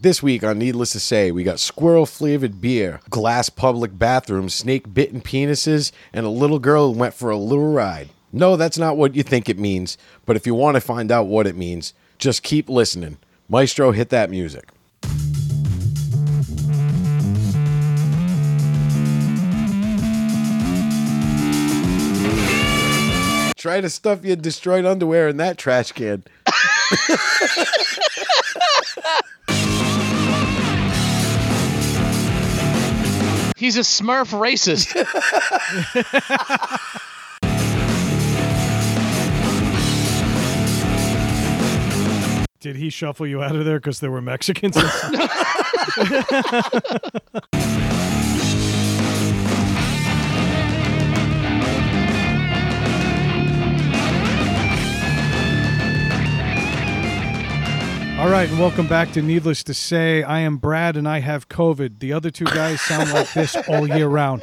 This week on Needless to Say, we got squirrel flavored beer, glass public bathrooms, snake bitten penises, and a little girl who went for a little ride. No, that's not what you think it means, but if you want to find out what it means, just keep listening. Maestro, hit that music. Try to stuff your destroyed underwear in that trash can. He's a Smurf racist. Did he shuffle you out of there because there were Mexicans? All right, and welcome back to Needless to Say. I am Brad and I have COVID. The other two guys sound like this all year round.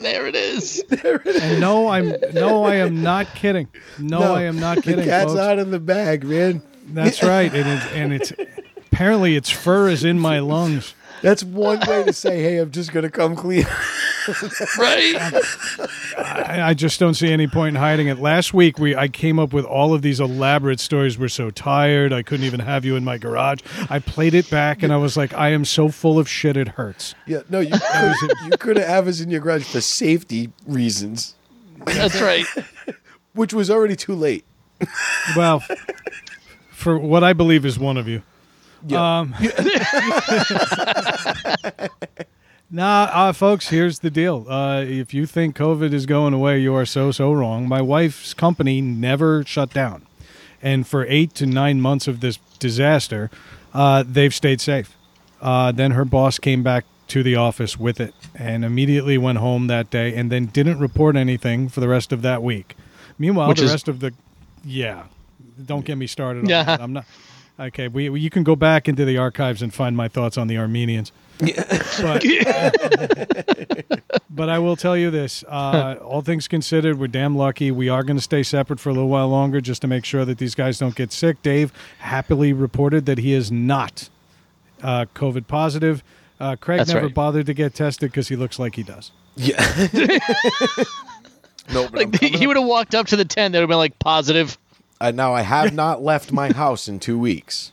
there it is. There it is. And no, I'm no, I am not kidding. No, I am not kidding. The cat's folks. out of the bag, man. That's right. It is, and it's apparently its fur is in my lungs. That's one way to say, hey, I'm just going to come clean. Right? I, I just don't see any point in hiding it. Last week, we I came up with all of these elaborate stories. We're so tired. I couldn't even have you in my garage. I played it back, and I was like, I am so full of shit. It hurts. yeah, no, you could, you could have us in your garage for safety reasons, That's right. which was already too late. Well, for what I believe is one of you. Yeah. Um, nah, uh, folks, here's the deal. Uh, if you think COVID is going away, you are so, so wrong. My wife's company never shut down. And for eight to nine months of this disaster, uh, they've stayed safe. Uh, then her boss came back to the office with it and immediately went home that day and then didn't report anything for the rest of that week. Meanwhile, Which the is- rest of the. Yeah. Don't get me started on Yeah. that. I'm not. Okay, we, we- you can go back into the archives and find my thoughts on the Armenians. But, but I will tell you this: uh, all things considered, we're damn lucky. We are going to stay separate for a little while longer, just to make sure that these guys don't get sick. Dave happily reported that he is not uh, COVID positive. Uh, Craig That's never right. bothered to get tested because he looks like he does. Yeah. no, but Like he would have walked up to the tent. That would have been like positive. Uh, now I have not left my house in two weeks.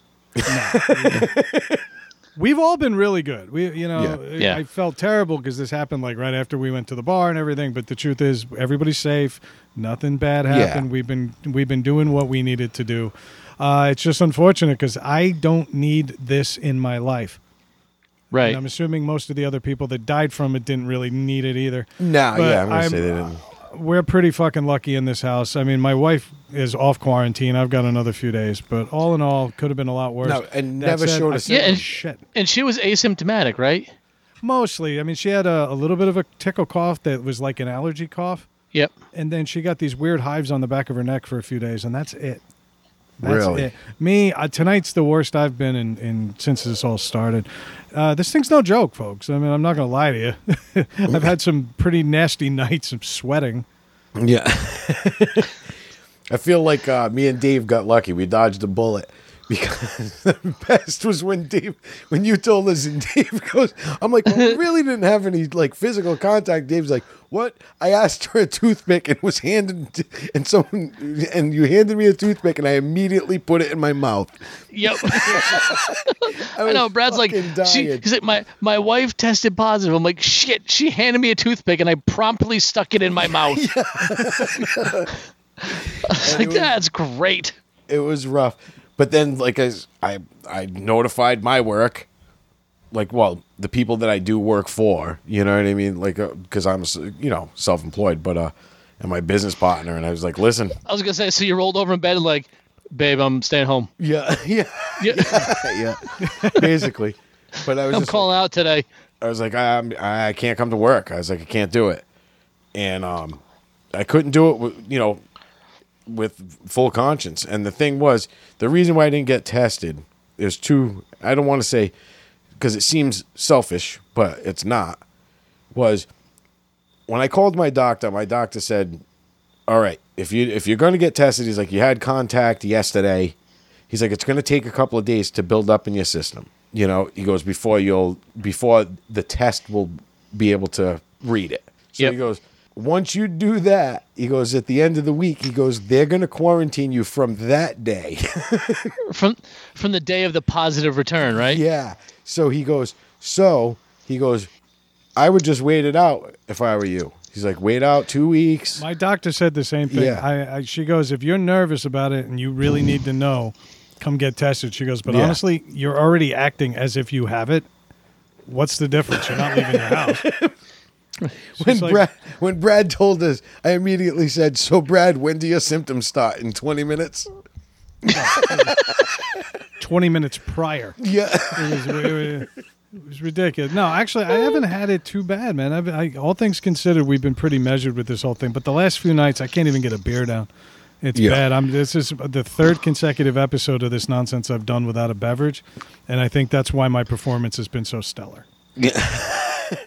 We've all been really good. We, you know, Yeah. Yeah. I felt terrible because this happened like right after we went to the bar and everything. But the truth is, everybody's safe. Nothing bad happened. We've been we've been doing what we needed to do. Uh, it's just unfortunate because I don't need this in my life. Right. And I'm assuming most of the other people that died from it didn't really need it either. No, But yeah, I'm gonna I'm- say they didn't. We're pretty fucking lucky in this house. I mean, my wife is off quarantine. I've got another few days, but all in all, could have been a lot worse. No, and That never said, showed I Yeah, oh, and- shit. and she was asymptomatic, right? Mostly. I mean, she had a, a little bit of a tickle cough that was like an allergy cough. Yep. And then she got these weird hives on the back of her neck for a few days, and that's it. That's Really? it. Me, uh, tonight's the worst I've been in, in since this all started. Uh, this thing's no joke, folks. I mean, I'm not going to lie to you. I've had some pretty nasty nights of sweating. Yeah. I feel like uh, me and Dave got lucky. We dodged a bullet because the best was when Dave, when you told us, and Dave goes, "I'm like, well, we really didn't have any like physical contact." Dave's like, "What?" I asked for a toothpick and was handed, and someone, and you handed me a toothpick, and I immediately put it in my mouth. Yep. I, I know. Brad's like, she, he's like, my my wife tested positive. I'm like, shit. She handed me a toothpick, and I promptly stuck it in my mouth. I was And like, was- that's great. it was rough. But then, like I, I, I notified my work, like, well, the people that I do work for. You know what I mean? Like, because I'm, you know, self-employed, but uh, and my business partner, and I was like, listen, I was gonna say, so you rolled over in bed and like, babe, I'm staying home. yeah, yeah, Yeah, yeah, basically. But I was I'm just, calling out today. I was like, I'm, I can't come to work. I was like, I can't do it, and um, I couldn't do it. You know, with full conscience. And the thing was, the reason why I didn't get tested is two. I don't want to say because it seems selfish, but it's not. Was when I called my doctor. My doctor said, "All right, if you if you're going to get tested, he's like, you had contact yesterday. He's like, it's going to take a couple of days to build up in your system. You know, he goes before you'll before the test will be able to read it. So Yep. he goes, once you do that, he goes at the end of the week, he goes, they're going to quarantine you from that day. From from the day of the positive return, right? yeah. So he goes, so he goes, I would just wait it out if I were you. He's like, wait out two weeks. My doctor said the same thing. Yeah. I, I, she goes, if you're nervous about it and you really need to know, come get tested. She goes, but Yeah. honestly, you're already acting as if you have it. What's the difference? You're not leaving your house. when like- Brad when Brad told us, I immediately said, "So Brad, when do your symptoms start? In 20 minutes?" 20 minutes prior. Yeah. It was, it was- it was ridiculous. No, actually, I haven't had it too bad, man. I've, I, all things considered, we've been pretty measured with this whole thing. But the last few nights, I can't even get a beer down. It's Yeah. bad. I'm. This is the third consecutive episode of this nonsense I've done without a beverage, and I think that's why my performance has been so stellar. Yeah.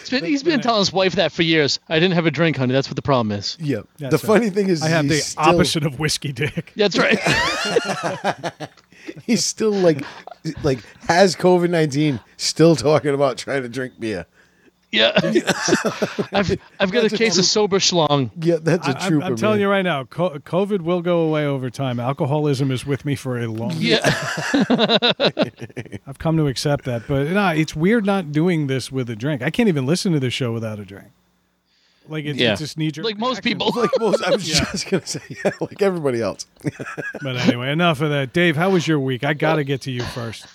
It's been, he's been telling his wife that for years. I didn't have a drink, honey. That's what the problem is. Yep. That's the funny thing is, I have the he's still, opposite of whiskey dick. That's right. He's still like, like has COVID nineteen, still talking about trying to drink beer. Yeah. I've I've got a case of sober schlong. Yeah, that's a I, trooper. I, am telling man. you right now, COVID will go away over time. Alcoholism is with me for a long. Yeah. I've come to accept that, but no, it's weird not doing this with a drink. I can't even listen to this show without a drink. Like it's, Yeah. it's just knee jerk. Like most reaction. people. Like most, I was Yeah. just gonna say, yeah, like everybody else. But anyway, enough of that. Dave, how was your week? I got to get to you first.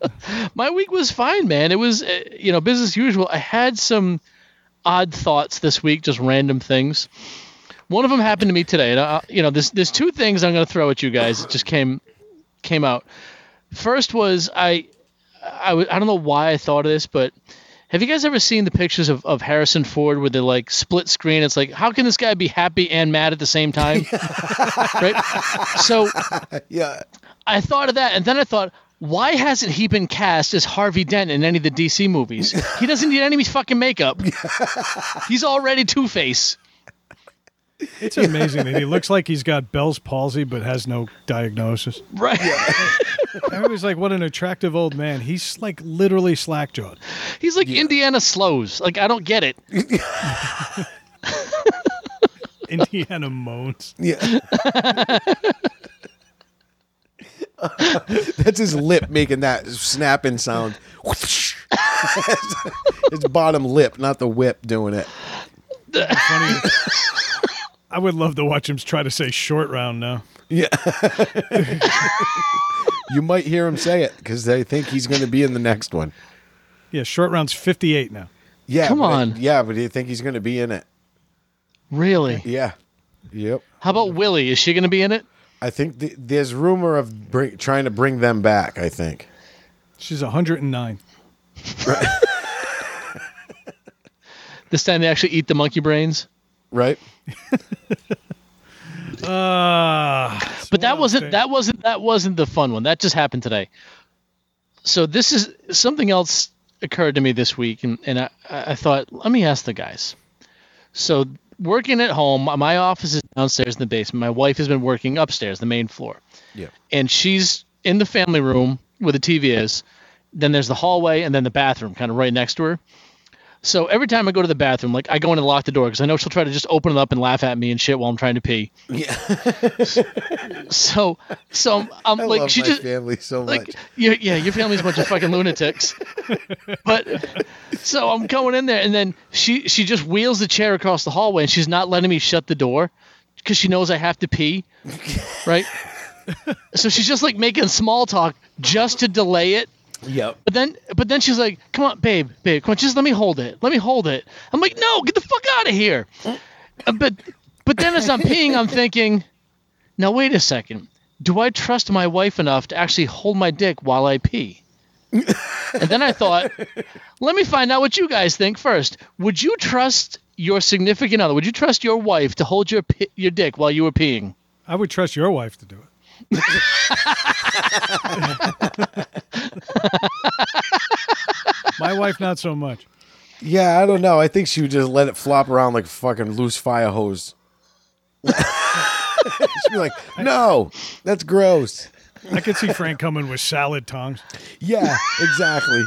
My week was fine, man. It was, uh, you know, business as usual. I had some odd thoughts this week, just random things. One of them happened to me today, and I, you know, there's there's two things I'm going to throw at you guys. It just came came out. First was I, I, w- I don't know why I thought of this, but have you guys ever seen the pictures of, of Harrison Ford with the like split screen? It's like, how can this guy be happy and mad at the same time? right. So Yeah, I thought of that, and then I thought, why hasn't he been cast as Harvey Dent in any of the DC movies? He doesn't need any fucking makeup. He's already Two Face. It's amazing that he looks like he's got Bell's palsy but has no diagnosis. Right. Everybody's like, what an attractive old man. He's like literally slack jawed. He's like Indiana Slows. Like I don't get it. Indiana moans. yeah. That's his lip making that snapping sound. his bottom lip, not the whip, doing it. Funny. I would love to watch him try to say short round now. Yeah. you might hear him say it because they think he's going to be in the next one. Yeah, short round's 58 now. Yeah. Come but- on. yeah, but do you think he's going to be in it. Really? Yeah. Yep. How about Willie? Is she going to be in it? I think th- there's rumor of bring- trying to bring them back. I think. She's 109. This time they actually eat the monkey brains. Right. Ah, But that wasn't that wasn't that wasn't the fun one. That just happened today. So this is something else occurred to me this week, and, and I, I thought, let me ask the guys. So working at home, my office is downstairs in the basement. My wife has been working upstairs, the main floor, Yeah. and she's in the family room where the TV is. Then there's the hallway, and then the bathroom, kind of right next to her. So every time I go to the bathroom, like I go in and lock the door because I know she'll try to just open it up and laugh at me and shit while I'm trying to pee. Yeah. So, so I'm I like, she my just family so like much. your, yeah, your family's a bunch of fucking lunatics. But so I'm going in there, and then she she just wheels the chair across the hallway, and she's not letting me shut the door because she knows I have to pee, right? so she's just like making small talk just to delay it. Yep. But then, but then she's like, "Come on, babe, babe, come on, just let me hold it. Let me hold it." I'm like, "No, get the fuck out of here." Uh, But, but then as I'm peeing, I'm thinking, "Now wait a second. Do I trust my wife enough to actually hold my dick while I pee?" and then I thought, "Let me find out what you guys think first. Would you trust your significant other? Would you trust your wife to hold your your dick while you were peeing?" I would trust your wife to do it. My wife, not so much. Yeah, I don't know. I think she would just let it flop around like a fucking loose fire hose. She'd be like, no, that's gross. I could see Frank coming with salad tongs. Yeah, exactly.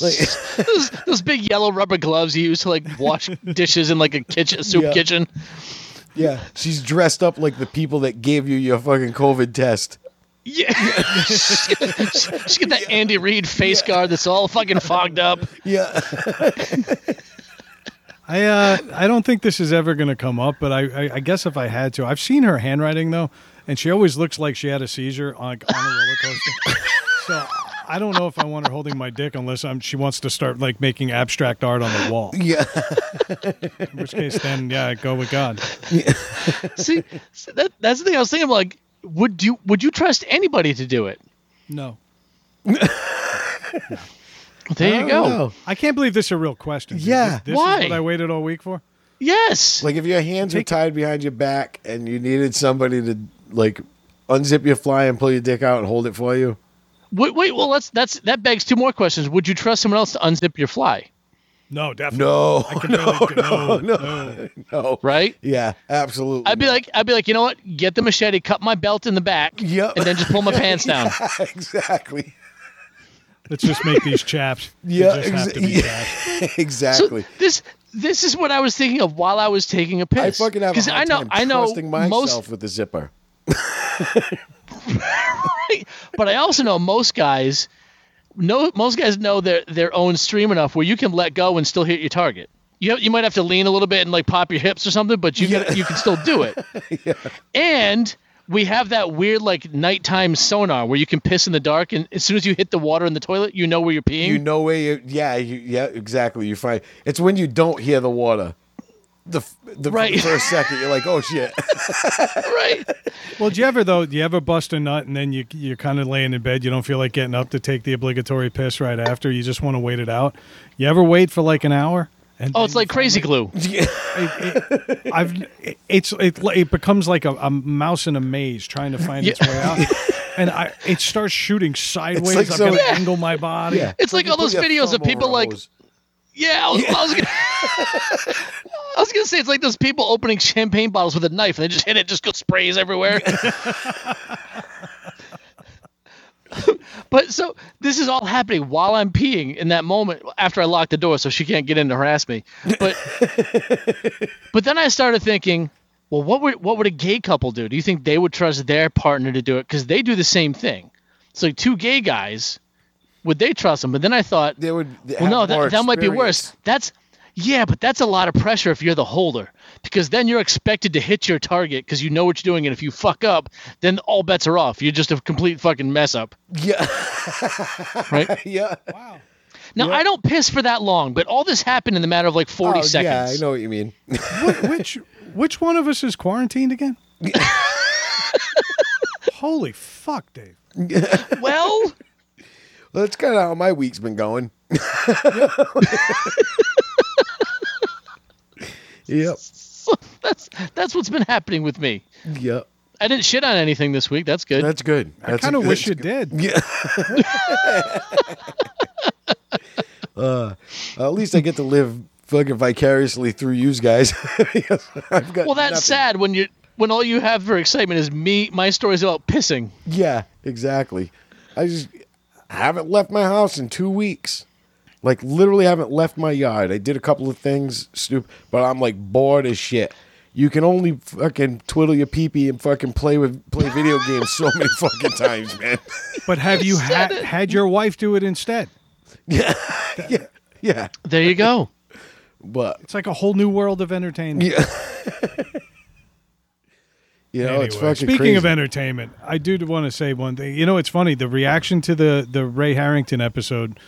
Like, those, those big yellow rubber gloves you use to like wash dishes in like a kitchen soup Yeah. kitchen. Yeah, she's dressed up like the people that gave you your fucking COVID test. Yeah, she got that Andy Reid face guard that's all fucking fogged up. Yeah. I uh, I don't think this is ever going to come up, but I, I I guess if I had to, I've seen her handwriting though, and she always looks like she had a seizure on, on a roller coaster. so I don't know if I want her holding my dick unless I'm she wants to start like making abstract art on the wall. Yeah. In which case, then yeah, go with God. See, see, that that's the thing I was thinking. Like, would you would you trust anybody to do it? No, There you I don't go. know. I can't believe this is a real question. Yeah. this, this Why? is what I waited all week for. Yes. Like if your hands were tied behind your back and you needed somebody to like unzip your fly and pull your dick out and hold it for you. Wait, wait. Well, let's that's that begs two more questions. Would you trust someone else to unzip your fly? No, definitely. No. I can barely, no, no, no. No. Right. Yeah, absolutely. I'd be like, I'd be like, you know what? Get the machete, cut my belt in the back, Yep. and then just pull my pants down. exactly. Let's just make these chaps. Yeah, just have to be yeah. exactly. So this this is what I was thinking of while I was taking a I piss. I fucking have a 'Cause hard I know time I know myself most, with the zipper. But I also know most guys know most guys know their their own stream enough where you can let go and still hit your target. You have, you might have to lean a little bit and like pop your hips or something, but you can, you can still do it. And we have that weird like nighttime sonar where you can piss in the dark, and as soon as you hit the water in the toilet, you know where you're peeing. You know where you yeah, you, yeah, exactly. You find it's when you don't hear the water. The, the Right. for a second you're like, "Oh shit." right? Well, do you ever though? Do you ever bust a nut and then you you're kind of laying in bed? You don't feel like getting up to take the obligatory piss right after. You just want to wait it out. You ever wait for like an hour? And Oh, it's like crazy glue. it, it, I've it's it, it becomes like a, a mouse in a maze trying to find its way out, and I it starts shooting sideways. like I've so- got to Yeah. angle my body. Yeah. It's like you all those videos of people like- hose. Yeah, I was, I was gonna. I was gonna say it's like those people opening champagne bottles with a knife and they just hit it, just go sprays everywhere. but so this is all happening while I'm peeing in that moment after I lock the door, so she can't get in to harass me. But but then I started thinking, well, what would what would a gay couple do? Do you think they would trust their partner to do it? Because they do the same thing. So like two gay guys, would they trust them? But then I thought, They would well, no, that, that might be worse. That's yeah, but that's a lot of pressure if you're the holder because then you're expected to hit your target because you know what you're doing, and if you fuck up, then all bets are off. You're just a complete fucking mess up, Yeah. right? yeah. Wow. Now I don't piss for that long, but all this happened in the matter of like 40 Oh, seconds. Yeah, I know what you mean. Wh- which which one of us is quarantined again? Holy fuck, Dave. Well, That's kind of how my week's been going. yep. that's that's what's been happening with me. Yep. I didn't shit on anything this week. That's good. That's good. I That's kind a- of wish you that's did. Yeah. uh, at least I get to live fucking vicariously through you guys. Because I've got well, that's nothing. sad when you when all you have for excitement is me. My story's about pissing. Yeah, exactly. I just haven't left my house in two weeks. Like literally haven't left my yard. I did a couple of things, stupid, but I'm like bored as shit. You can only fucking twiddle your peepee and fucking play with play video games so many fucking times, man. But have you said had had your wife do it instead? yeah, yeah. There you go. But It's like a whole new world of entertainment. yeah, you know, it's Anyway, fucking speaking crazy. of entertainment, I do want to say one thing. You know, it's funny. The reaction to the the Ray Harrington episode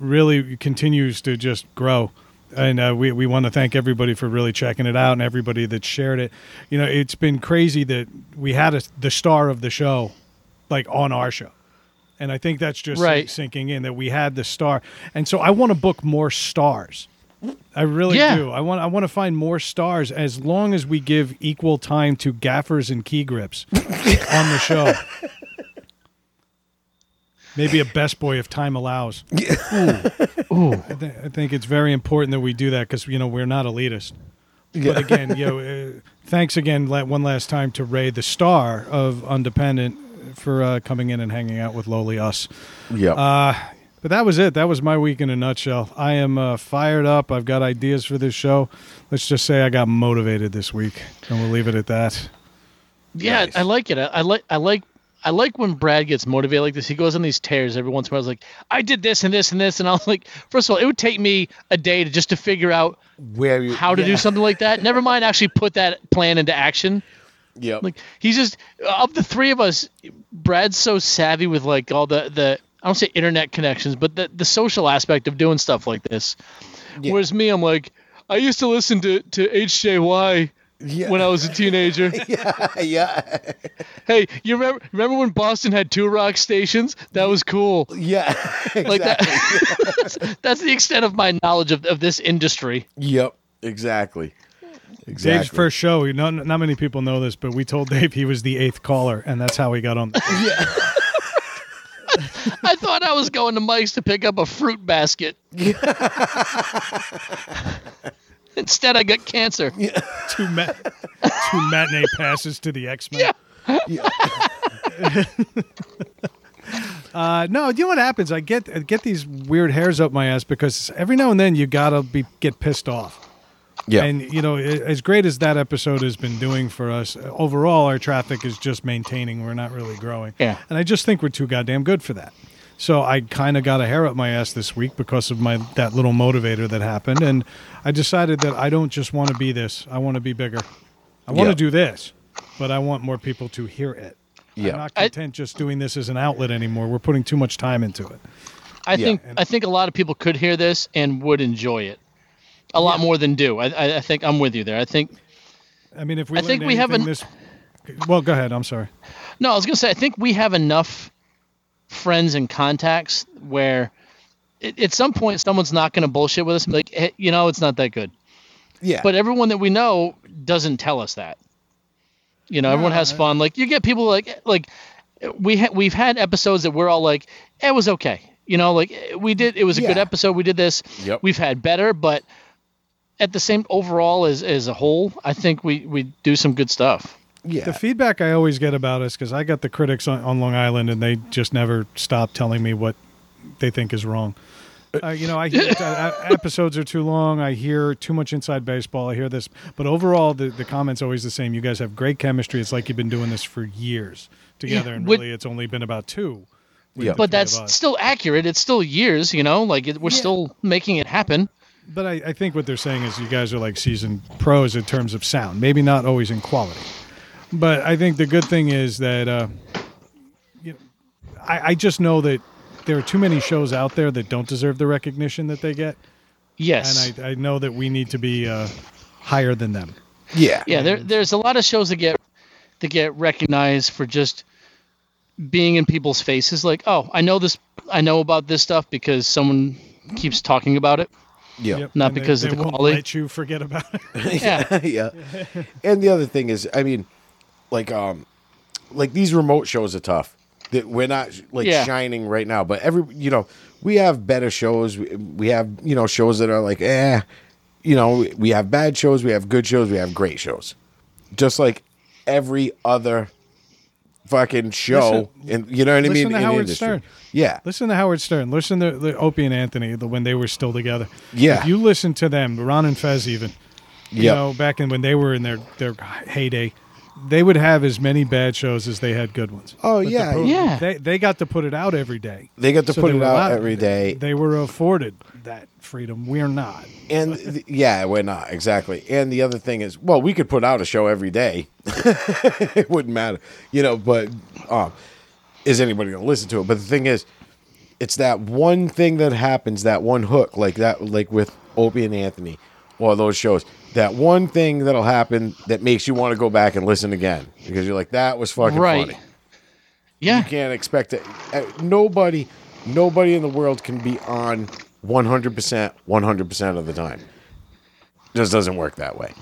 really continues to just grow, and uh, we we want to thank everybody for really checking it out and everybody that shared it. You know, it's been crazy that we had a, the star of the show, like on our show. And I think that's just Right. sinking in that we had the star, and so I want to book more stars. I really Yeah. do. I want I want to find more stars as long as we give equal time to gaffers and key grips on the show. Maybe a best boy if time allows. Ooh. I, th- I think it's very important that we do that because you know we're not elitist. But again, you know, uh, thanks again la- one last time to Ray, the star of Undependent, for uh, coming in and hanging out with lowly us. Yeah. Uh, but that was it. That was my week in a nutshell. I am uh, fired up. I've got ideas for this show. Let's just say I got motivated this week, and we'll leave it at that. Yeah, Nice. I like it. I, I like I like I like when Brad gets motivated like this. He goes on these tears every once in a while. I was like, I did this and this and this, and I was like, first of all, it would take me a day to just to figure out Where you how to yeah. do something like that. Never mind actually put that plan into action. Yeah, Like he's just of the three of us, Brad's so savvy with like all the the I don't say internet connections, but the the social aspect of doing stuff like this. Yeah. Whereas me, I'm like, I used to listen to to HJY Yeah. when I was a teenager. yeah. Yeah. Hey, you remember remember when Boston had two rock stations? That was cool. Yeah. Like that. that's, that's the extent of my knowledge of, of this industry. Yep. Exactly. Exactly. Dave's first show. Not, not many people know this, but we told Dave he was the eighth caller, and that's how he got on. The I thought I was going to Mike's to pick up a fruit basket. Instead, I got cancer. two, ma- two matinee passes to the X Men. Yeah. Uh, no, you know what happens? I get I get these weird hairs up my ass because every now and then you gotta be get pissed off. Yeah. And you know, as great as that episode has been doing for us, overall our traffic is just maintaining. We're not really growing. Yeah. And I just think we're too goddamn good for that. So I kind of got a hair up my ass this week because of my that little motivator that happened, and I decided that I don't just want to be this. I want to be bigger. I want to Yeah. do this, but I want more people to hear it. yeah. I'm not I- content just doing this as an outlet anymore. We're putting too much time into it. I Yeah. think I think a lot of people could hear this and would enjoy it a lot more than do. I, I, I think I'm with you there. I think I mean, if we I think we have an- this. Well, go ahead. I'm sorry. no, I was gonna say I think we have enough friends and contacts where it, at some point someone's not gonna bullshit with us and be like, hey, you know, it's not that good. yeah. But everyone that we know doesn't tell us that. You know, everyone has fun. Like you get people like like we ha- we've had episodes that we're all like, "Eh, it was okay. You know, like we did. It was a good episode. We did this. Yep. We've had better, but at the same overall as as a whole, I think we we do some good stuff. yeah. The feedback I always get about us because I got the critics on, on Long Island and they just never stop telling me what they think is wrong. Uh, you know, I hear uh, episodes are too long. I hear too much inside baseball. I hear this, but overall, the, the comments always the same. You guys have great chemistry. It's like you've been doing this for years together, Yeah, and with- really, it's only been about two. Yeah. But that's still accurate. It's still years. You know, like it, we're Yeah. still making it happen. But I, I think what they're saying is you guys are like seasoned pros in terms of sound, maybe not always in quality. But I think the good thing is that uh, you know, I, I just know that there are too many shows out there that don't deserve the recognition that they get, Yes. and I, I know that we need to be uh, higher than them. yeah. yeah there, there's a lot of shows that get that get recognized for just being in people's faces like oh i know this i know about this stuff because someone keeps talking about it Yeah. Yep, Not and because they, of the won't quality. Let you forget about it. yeah yeah. And the other thing is, I mean, like um, like these remote shows are tough. That we're not like Yeah. shining right now, but every you know we have better shows. We, we have you know shows that are like eh, you know we have bad shows, we have good shows, we have great shows, just like every other fucking show. and you know what I listen mean? to in the Howard industry. Stern. Yeah. Listen to Howard Stern. Listen to the Opie and Anthony the, when they were still together. Yeah. If you listen to them, Ron and Fez even, you Yep. know, back in when they were in their, their heyday, they would have as many bad shows as they had good ones. Oh, But the yeah. Yeah. They, they got to put it out every day. They got to So put it out allowed- every day. They were afforded that freedom. We're not. And th- yeah, we're not exactly. And the other thing is, well, we could put out a show every day. it wouldn't matter, you know. But um, is anybody going to listen to it? But the thing is, it's that one thing that happens, that one hook, like that, like with Opie and Anthony, or those shows. That one thing that'll happen that makes you want to go back and listen again because you're like, that was fucking right funny. yeah You can't expect it. uh, Nobody, nobody in the world can be on 100%, 100% of the time. Just doesn't work that way.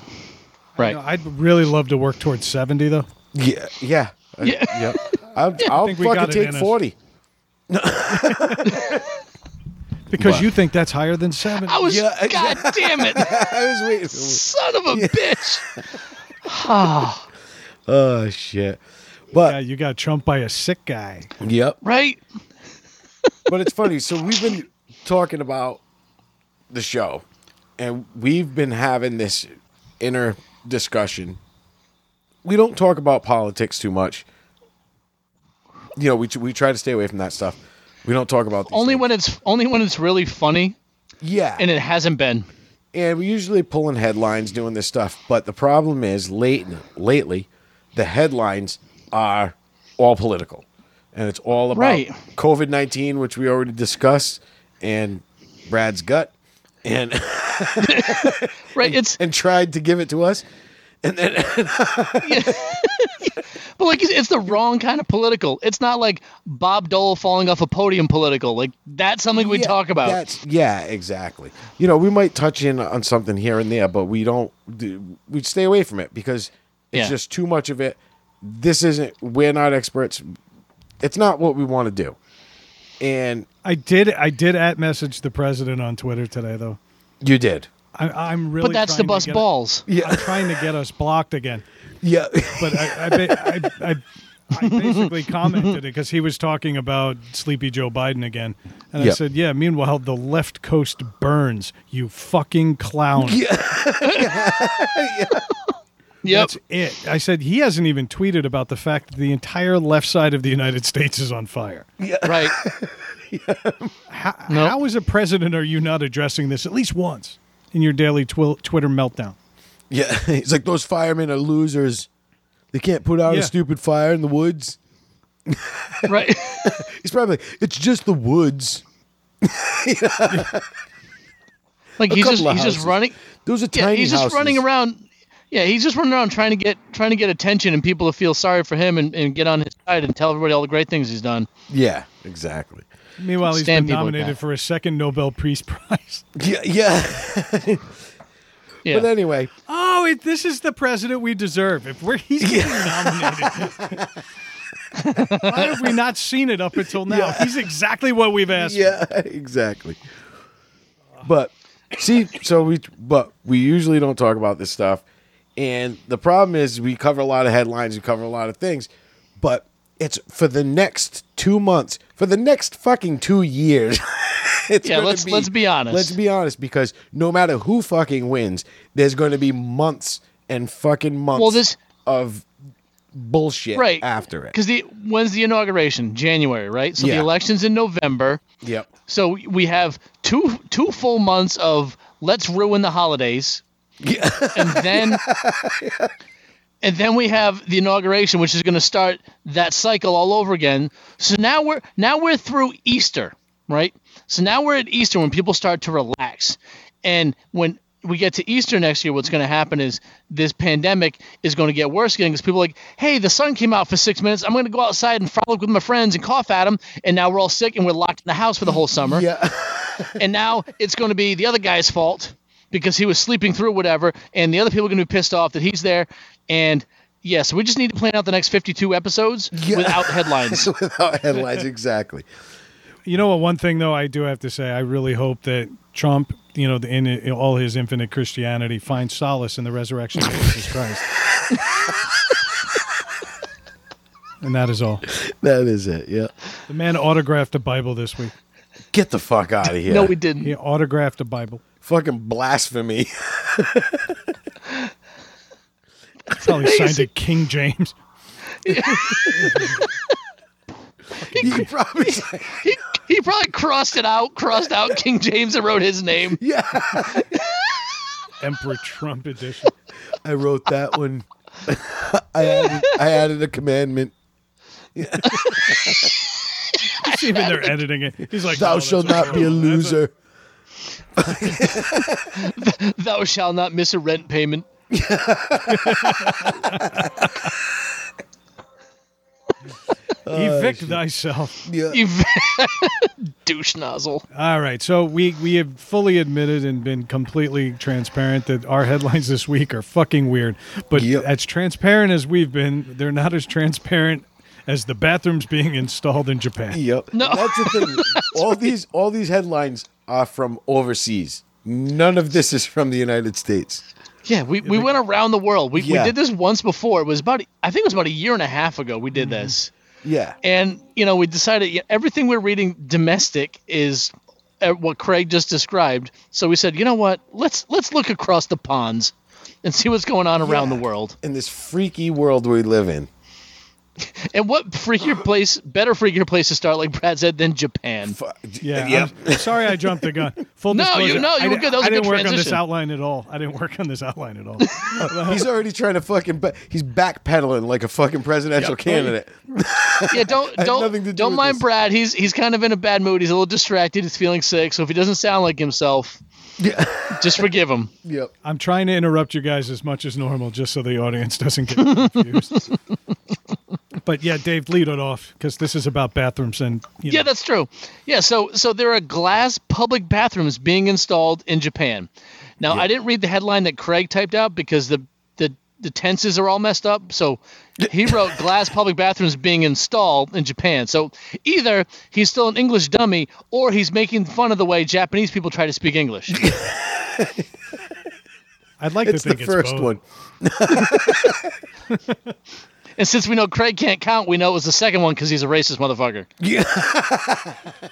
right You know, I'd really love to work towards 70, though. Yeah, yeah, Uh, Yeah. yeah. I'll, I'll think we fucking got it take in us. 40. Because What? you think that's higher than 70. i was Yeah, god damn it I was waiting. Son of a bitch oh shit. Yeah, But you got trumped by a sick guy. yep. right? But it's funny. So we've been talking about the show, and we've been having this inner discussion. We don't talk about politics too much. You know, we we try to stay away from that stuff. We don't talk about Only things. when it's only when it's really funny, yeah, and it hasn't been. and we usually pulling headlines doing this stuff but the problem is late lately the headlines are all political and it's all about Right. covid-19 which we already discussed and brad's gut and Right? It's and tried to give it to us and then but like it's, the wrong kind of political. It's not like Bob Dole falling off a podium political. Like that's something we Yeah, talk about. that's yeah exactly you know we might touch in on something here and there but we don't do- we stay away from it because it's Yeah. just too much of it this isn't we're not experts it's not what we want to do and I did. I did at message the president on Twitter today, though. you did I, I'm really. but that's to trying bust get- balls. I'm trying to get us blocked again. yeah But I, I, ba- I, I, I basically commented it because he was talking about Sleepy Joe Biden again, and I said, "Yeah." Meanwhile, the left coast burns. You fucking clown. Yep. That's it. I said he hasn't even tweeted about the fact that the entire left side of the United States is on fire. Yeah. Right. How, Nope. how, as a president, are you not addressing this at least once in your daily twi- Twitter meltdown? yeah he's like those firemen are losers they can't put out Yeah. a stupid fire in the woods Right. he's probably like it's just the woods like A he's just couple of he's just running. those are Yeah, tiny he's just houses. running around. Yeah, he's just running around trying to get trying to get attention and people to feel sorry for him and, and get on his side and tell everybody all the great things he's done. yeah exactly Meanwhile, he's Stand been people like nominated for a second Nobel Peace Prize. yeah yeah Yeah. but anyway Oh, it, this is the president we deserve. If we're he's getting nominated, why have we not seen it up until now? He's exactly what we've asked. for. yeah exactly but see so we but we usually don't talk about this stuff and the problem is we cover a lot of headlines we cover a lot of things but it's for the next two months for the next fucking two years it's Yeah, let's- let's be honest. let's be honest because no matter who fucking wins there's going to be months and fucking months Well, this- of bullshit right after it. because the when's the inauguration? January right? So Yeah. the election's in November. Yep. So we have two two full months of let's ruin the holidays and then and then we have the inauguration which is going to start that cycle all over again so now we're now we're through Easter right so now we're at Easter when people start to relax and when we get to Easter next year, what's going to happen is this pandemic is going to get worse again because people are like, hey, the sun came out for six minutes. I'm going to go outside and frolic with my friends and cough at them. And now we're all sick and we're locked in the house for the whole summer. yeah And now it's going to be the other guy's fault because he was sleeping through whatever. And the other people are going to be pissed off that he's there. And yeah, so we just need to plan out the next 52 episodes Yeah. without headlines. without headlines exactly You know what? One thing though, I do have to say, I really hope that Trump, you know, in, in all his infinite Christianity, finds solace in the resurrection of Jesus Christ. and that is all. that is it yeah The man autographed a Bible this week. Get the fuck out of here. No, we didn't. He autographed a Bible. Fucking blasphemy. Probably signed it King James. you probably He, he probably crossed it out, crossed out King James and wrote his name. Yeah. Emperor Trump edition. I wrote that one. I added, I added a commandment. See even they're editing it. He's like, Thou oh, "No, shalt not be a loser. Thou shalt not miss a rent payment. Evict thyself. Yeah. You douche nozzle. All right, so we we have fully admitted and been completely transparent that our headlines this week are fucking weird. But Yep. as transparent as we've been, they're not as transparent as the bathrooms being installed in Japan. Yep. No. That's the thing. all these all these headlines are from overseas. None of this is from the United States. Yeah, we, we went around the world. We, Yeah. we did this once before. It was about I think it was about a year and a half ago we Mm-hmm. did this. Yeah. And you know, we decided yeah, everything we're reading domestic is uh, what Craig just described. So we said, you know what? Let's let's look across the ponds and see what's going on around Yeah. the world. In this freaky world we live in. And what freakier place, better freakier place to start, like Brad said, than Japan. Fu- Yeah, Yep. I'm sorry I jumped the gun. Full No, you- disclosure, no, you I were good. That was I a didn't work on this outline at all. I didn't work on this outline at all. He's already trying to fucking. Ba- he's backpedaling like a fucking presidential Yep. candidate. Yeah, don't don't do don't with mind this. Brad. He's he's kind of in a bad mood. He's a little distracted. He's feeling sick. So if he doesn't sound like himself, Yeah. just forgive him. Yep. I'm trying to interrupt you guys as much as normal, just so the audience doesn't get confused. but yeah, Dave, lead it off because this is about bathrooms and you know, Yeah, that's true. Yeah, so so there are glass public bathrooms being installed in Japan. Now, I didn't read the headline that Craig typed out because the the the tenses are all messed up. So he wrote glass public bathrooms being installed in Japan. So either he's still an English dummy or he's making fun of the way Japanese people try to speak English. I'd like It's to the think first both. one. and since we know Craig can't count, we know it was the second one because he's a racist motherfucker. Yeah.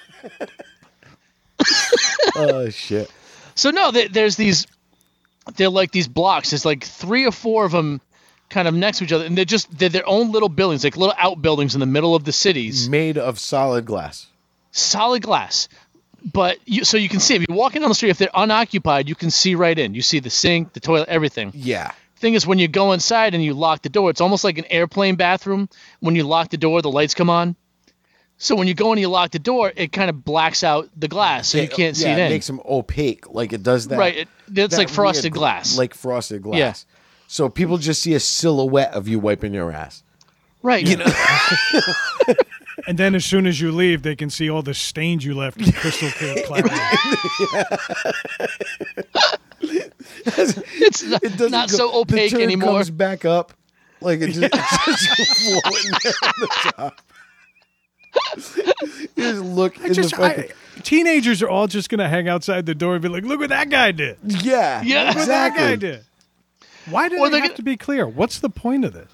Oh shit. So no, there, there's these. They're like these blocks. There's like three or four of them, kind of next to each other, and they're just they're their own little buildings, like little outbuildings in the middle of the cities, Made of solid glass. solid glass. But you, so you can see if you're walking down the street, if they're unoccupied, you can see right in. You see the sink, the toilet, everything. Yeah. Thing is, when you go inside and you lock the door, it's almost like an airplane bathroom. When you lock the door, the lights come on. So when you go in and you lock the door, it kind of blacks out the glass, so you can't see yeah, it it in. makes them opaque, like it does that. right, it, it's that like frosted weird- glass. Like frosted glass. Yeah. So people just see a silhouette of you wiping your ass. right. You know. And then as soon as you leave, they can see all the stains you left in crystal clear clarity. it's not, It doesn't go- so the opaque turd anymore. comes back up. Like it just, it's just floating there on the top. You just look in Just, the fucking, I, teenagers are all just gonna hang outside the door and be like, "Look what that guy did! yeah, Yeah. Look what that exactly. guy did!" Why do Or they they're have gonna- to be clear? What's the point of this?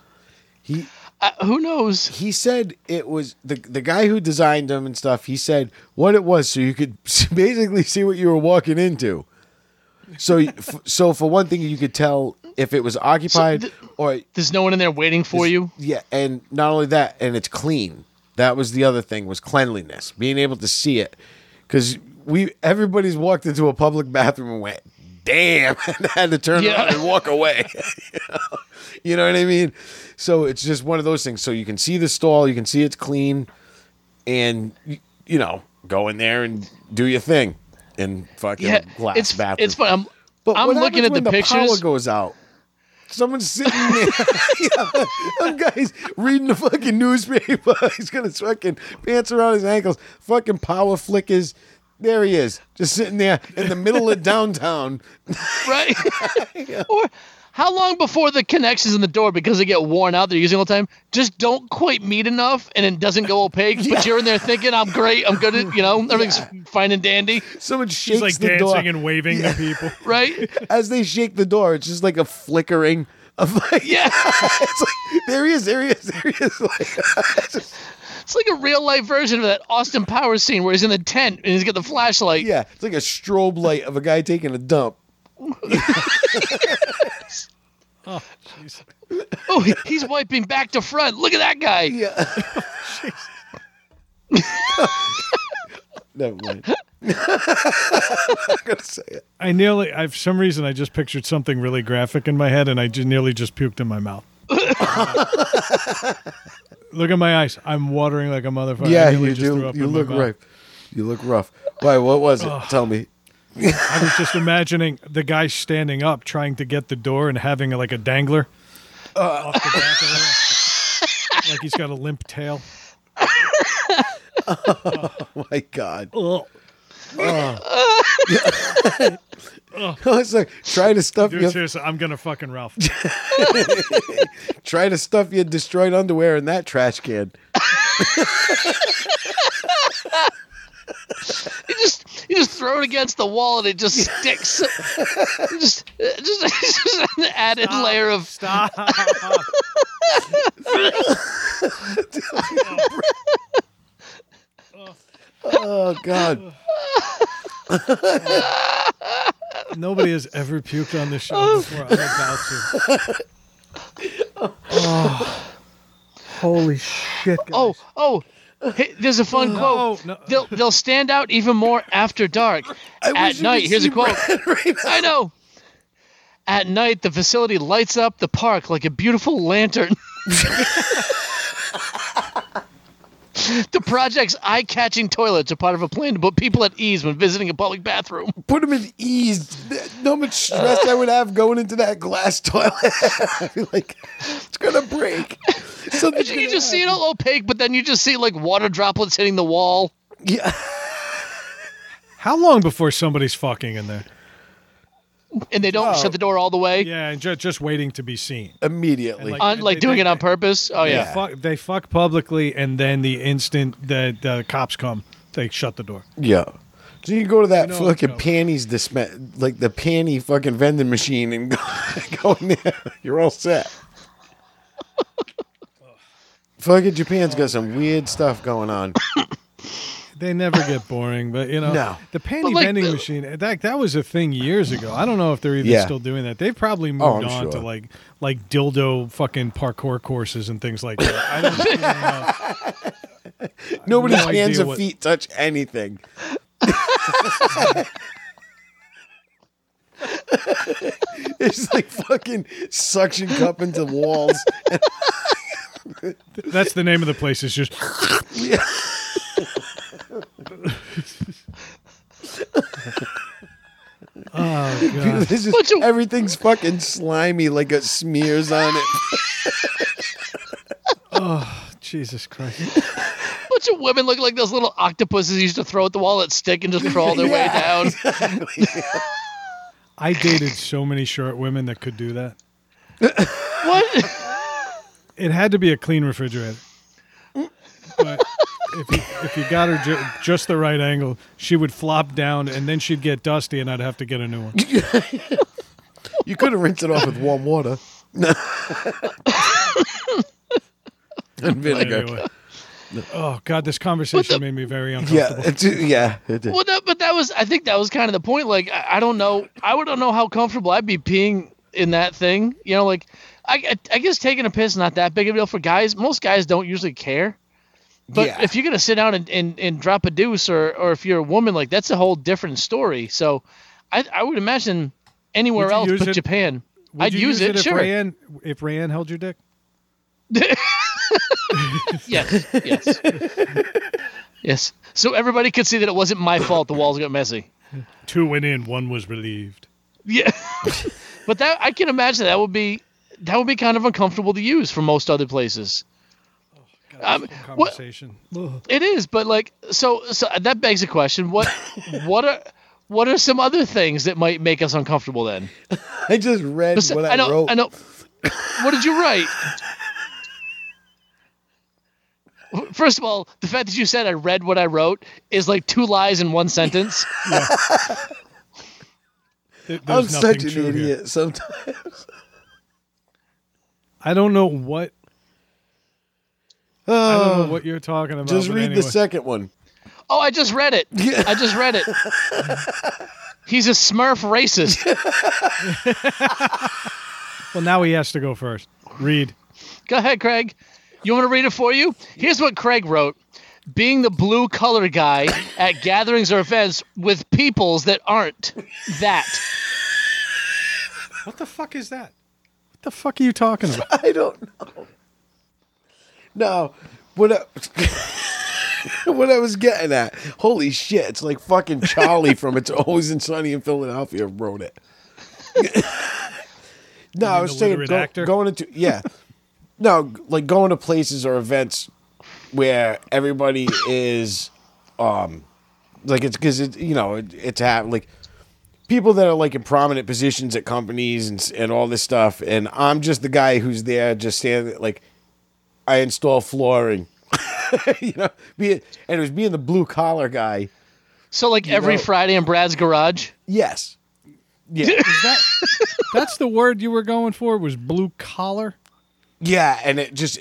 He Uh, who knows? he said it was the the guy who designed them and stuff. He said what it was, so you could basically see what you were walking into. So, f- so for one thing, you could tell if it was occupied th- or There's no one in there waiting for you. yeah, and not only that, and it's clean. That was the other thing was cleanliness, being able to see it, because we everybody's walked into a public bathroom and went, "Damn," and had to turn Yeah. around and walk away. you, know? You know what I mean? So it's just one of those things. So you can see the stall, you can see it's clean, and you know, go in there and do your thing and fucking Yeah, glass it's bathroom. it's fun. I'm, But I'm looking at the when power goes out. Someone's sitting there. yeah, some guy's reading the fucking newspaper. He's got his fucking pants around his ankles. Fucking power flickers. There he is, just sitting there in the middle of downtown. right? or how long before the connections in the door because they get worn out, they're using all the time, just don't quite meet enough and it doesn't go opaque. But you're in there thinking, I'm great, I'm good at, you know, everything's fine and dandy, Someone shakes He's like the dancing door and waving to people. right? as they shake the door. It's just like a flickering of like, Yeah. it's like there he is, there he is, there he is. Like, It's like a real life version of that Austin Powers scene where he's in the tent and he's got the flashlight. yeah, it's like a strobe light of a guy taking a dump. Oh, jeez. Oh, he- he's wiping back to front. Look at that guy. Yeah. Never mind. I'm gonna say it. I nearly, I for some reason, I just pictured something really graphic in my head, and I just nearly just puked in my mouth. Look at my eyes. I'm watering like a motherfucker. Yeah, you do. You look mouth. rough. You look rough. Why? What was it? Tell me. I was just imagining the guy standing up, trying to get the door, and having like a dangler off the back of it, like he's got a limp tail. Oh my God. Ugh. it's like try to stuff Dude, your seriously, I'm gonna fucking Ralph. try to stuff your destroyed underwear in that trash can. You just you just throw it against the wall and it just sticks. just, uh, just just an added layer of Stop. Oh God. Nobody has ever puked on the show before. I'm about to. Oh. Holy shit, oh, guys. oh oh. Hey, there's a fun No, quote. no. They'll they'll stand out even more after dark. I At night, here's a quote. Right. I know. At night, the facility lights up the park like a beautiful lantern. the project's eye-catching toilets are part of a plan to put people at ease when visiting a public bathroom. Put them at ease. No much stress I would have going into that glass toilet. I'd like, it's gonna break. Something's You can gonna just see it all opaque, but then you just see like water droplets hitting the wall. Yeah. How long before somebody's fucking in there? And they don't Oh. shut the door all the way. Yeah, and just just waiting to be seen. Immediately. And, On, like They- doing they- it on purpose. Oh They yeah. fuck, they fuck publicly, and then the instant that the cops come, they shut the door. yeah. So you go to that know fucking it's panties dispense, like the panty fucking vending machine, and go, go in there. You're all set. fucking Japan's got some weird stuff going on. They never get boring, but you know, No. the panty But, like, vending the- machine that that was a thing years ago. I don't know if they're even Yeah. still doing that. They've probably oh, moved Oh, I'm on to like like dildo fucking parkour courses and things like that. I don't even know. Nobody's no hands idea or what- feet touch anything. it's like fucking suction cup into walls. That's the name of the place. It's just oh god. This is, Bunch of- everything's fucking slimy, like it smears on it. Oh, Jesus Christ. bunch of women look like those little octopuses you used to throw at the wall that stick and just crawl their way down. I dated so many short women that could do that. What? It had to be a clean refrigerator. But if you, if you got her ju- just the right angle, she would flop down and then she'd get dusty and I'd have to get a new one. You could have rinsed it off with warm water. and vinegar. Anyway. Oh God, this conversation made me very uncomfortable. Yeah, it's, yeah. it did. Well, that, but that was, I think that was kind of the point. Like, I, I don't know, I would don't know how comfortable I'd be peeing in that thing. You know, like, I, I, I guess taking a piss is not that big of a deal for guys. Most guys don't usually care. But Yeah. if you're gonna sit down and, and, and drop a deuce, or, or if you're a woman, like that's a whole different story. So, I I would imagine anywhere Would else but it- Japan, Would I'd you use, it. if sure. Rayanne, if Rayanne held your dick. Yes, yes, yes. So everybody could see that it wasn't my fault. The walls got messy. Two went in, one was relieved. Yeah, but that I can imagine that would be that would be kind of uncomfortable to use for most other places. Um, Conversation. Ugh. it is, but like so so that begs a question. What what are what are some other things that might make us uncomfortable then? I just read Besi- what I, I know wrote. I know. What did you write? First of all, the fact that you said I read what I wrote is like two lies in one sentence. There- I'm such an true here. idiot sometimes. I don't know what I don't Oh, know what you're talking about. just read anyway. the second one. Oh, I just read it. I just read it. He's a Smurf racist. Well, now he has to go first. Read. Go ahead, Craig. You want to read it for you? Here's what Craig wrote. Being the blue collar guy at gatherings or events with peoples that aren't that. What the fuck is that? What the fuck are you talking about? I don't know. No, what I, what I was getting at. Holy shit! It's like fucking Charlie from It's Always in Sunny in Philadelphia wrote it. no, I was saying go- going into yeah. No, like going to places or events where everybody is, um, like it's because it you know it, it's hap- like people that are like in prominent positions at companies and and all this stuff, and I'm just the guy who's there just standing like I install flooring, you know, be it, and it was being the blue collar guy So like every know- Friday in Brad's garage. Yes. Yeah. That, that's the word you were going for was blue collar. yeah, and it just,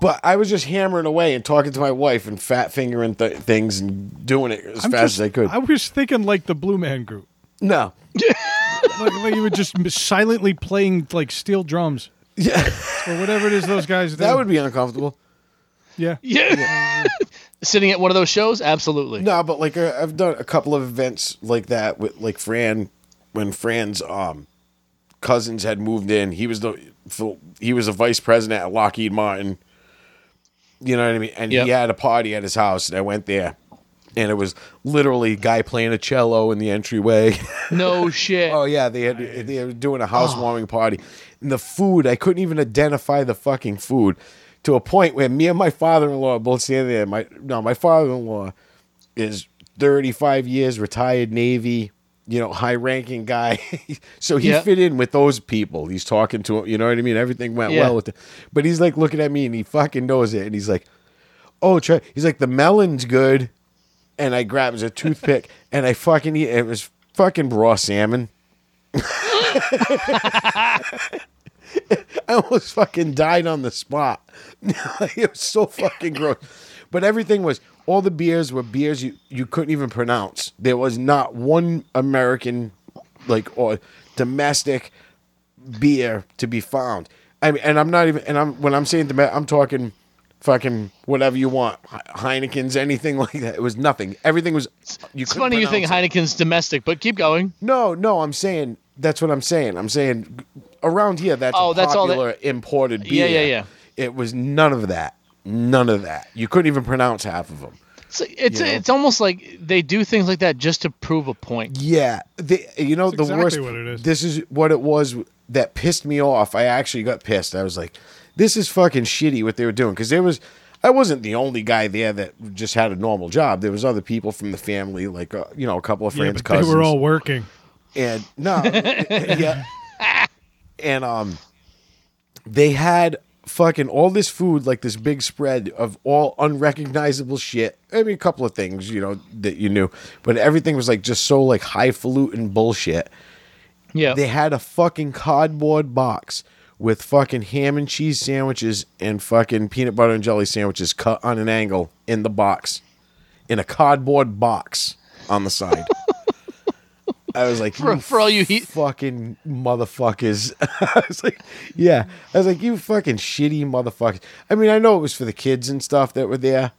but I was just hammering away and talking to my wife and fat fingering th- things and doing it as I'm fast just- as I could. I was thinking like the Blue Man Group. no. Like, like you were just silently playing like steel drums Yeah. or whatever it is those guys do. that would be uncomfortable. yeah. Yeah. Sitting at one of those shows, absolutely. No, but like uh, I've done a couple of events like that with like Fran when Fran's um cousins had moved in. He was the he was a vice president at Lockheed Martin. You know what I mean? And Yep. he had a party at his house, and I went there, and it was literally a guy playing a cello in the entryway. No shit. oh yeah, they had they were doing a housewarming party, and the food I couldn't even identify the fucking food. To a point where me and my father-in-law are both standing there. My no, my father-in-law is 35 years retired Navy, you know, high ranking guy. so he Yeah. fit in with those people. He's talking to him, you know what I mean? Everything went Yeah. well with it. But he's like looking at me and he fucking knows it. And he's like, oh, try. He's like, the melon's good. And I grabbed a toothpick and I fucking eat. It was fucking raw salmon. I almost fucking died on the spot. it was so fucking gross. But everything was all the beers were beers you, you couldn't even pronounce. There was not one American like or domestic beer to be found. I mean, and I'm not even and I'm when I'm saying domestic, I'm talking fucking whatever you want, Heineken's, anything like that. It was nothing. Everything was. You it's funny you think Heineken's domestic, but keep going. no, no, I'm saying that's what I'm saying. I'm saying around here that's Oh, a that's all that- popular imported beer. yeah, yeah. Yeah. It was none of that. None of that. You couldn't even pronounce half of them. It's it's, You know? it's almost like they do things like that just to prove a point. Yeah, the, you know That's the exactly worst. what it is. This is what it was that pissed me off. I actually got pissed. I was like, "This is fucking shitty what they were doing." Because there was, I wasn't the only guy there that just had a normal job. There was other people from the family, like uh, you know, a couple of Yeah, friends, but they were all working. and no, yeah, and um, they had fucking all this food, like this big spread of all unrecognizable shit. I mean, a couple of things, you know, that you knew, but everything was like just so like highfalutin bullshit. Yeah. They had a fucking cardboard box with fucking ham and cheese sandwiches and fucking peanut butter and jelly sandwiches cut on an angle in the box, in a cardboard box on the side. I was like, For- for all you he- fucking motherfuckers. I was like, yeah. I was like, you fucking shitty motherfuckers. I mean, I know it was for the kids and stuff that were there,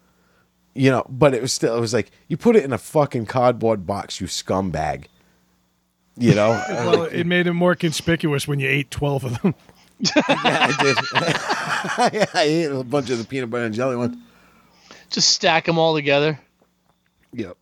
you know, but it was still, it was like, you put it in a fucking cardboard box, you scumbag. You know? Well, it made it more conspicuous when you ate 12 of them. Yeah, I did. I ate a bunch of the peanut butter and jelly ones. just stack them all together. Yep.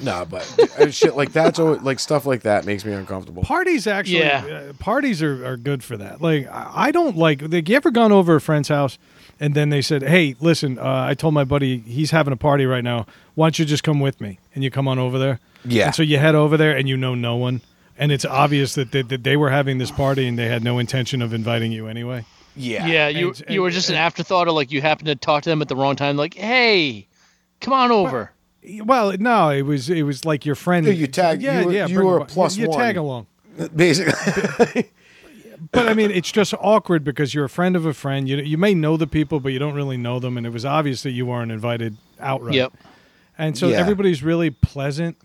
Nah, but uh, shit like that's always, like stuff like that makes me uncomfortable. Parties actually, Yeah. uh, parties are, are good for that. Like, I I don't like, like, you ever gone over a friend's house and then they said, hey, listen, uh, I told my buddy he's having a party right now. Why don't you just come with me? And you come on over there. Yeah. And so you head over there and you know no one. And it's obvious that they, that they were having this party and they had no intention of inviting you anyway. Yeah. Yeah, you And- you were and- just an uh, afterthought, or like you happened to talk to them at the wrong time. Like, hey, come on over. Well, no, it was it was like your friend. Yeah, you tag- Yeah, you were- yeah. you were a a plus you, you one. tag along. Uh, basically. But I mean, it's just awkward because you're a friend of a friend. You you may know the people, but you don't really know them, and it was obvious that you weren't invited outright. Yep. And so Yeah. everybody's really pleasant,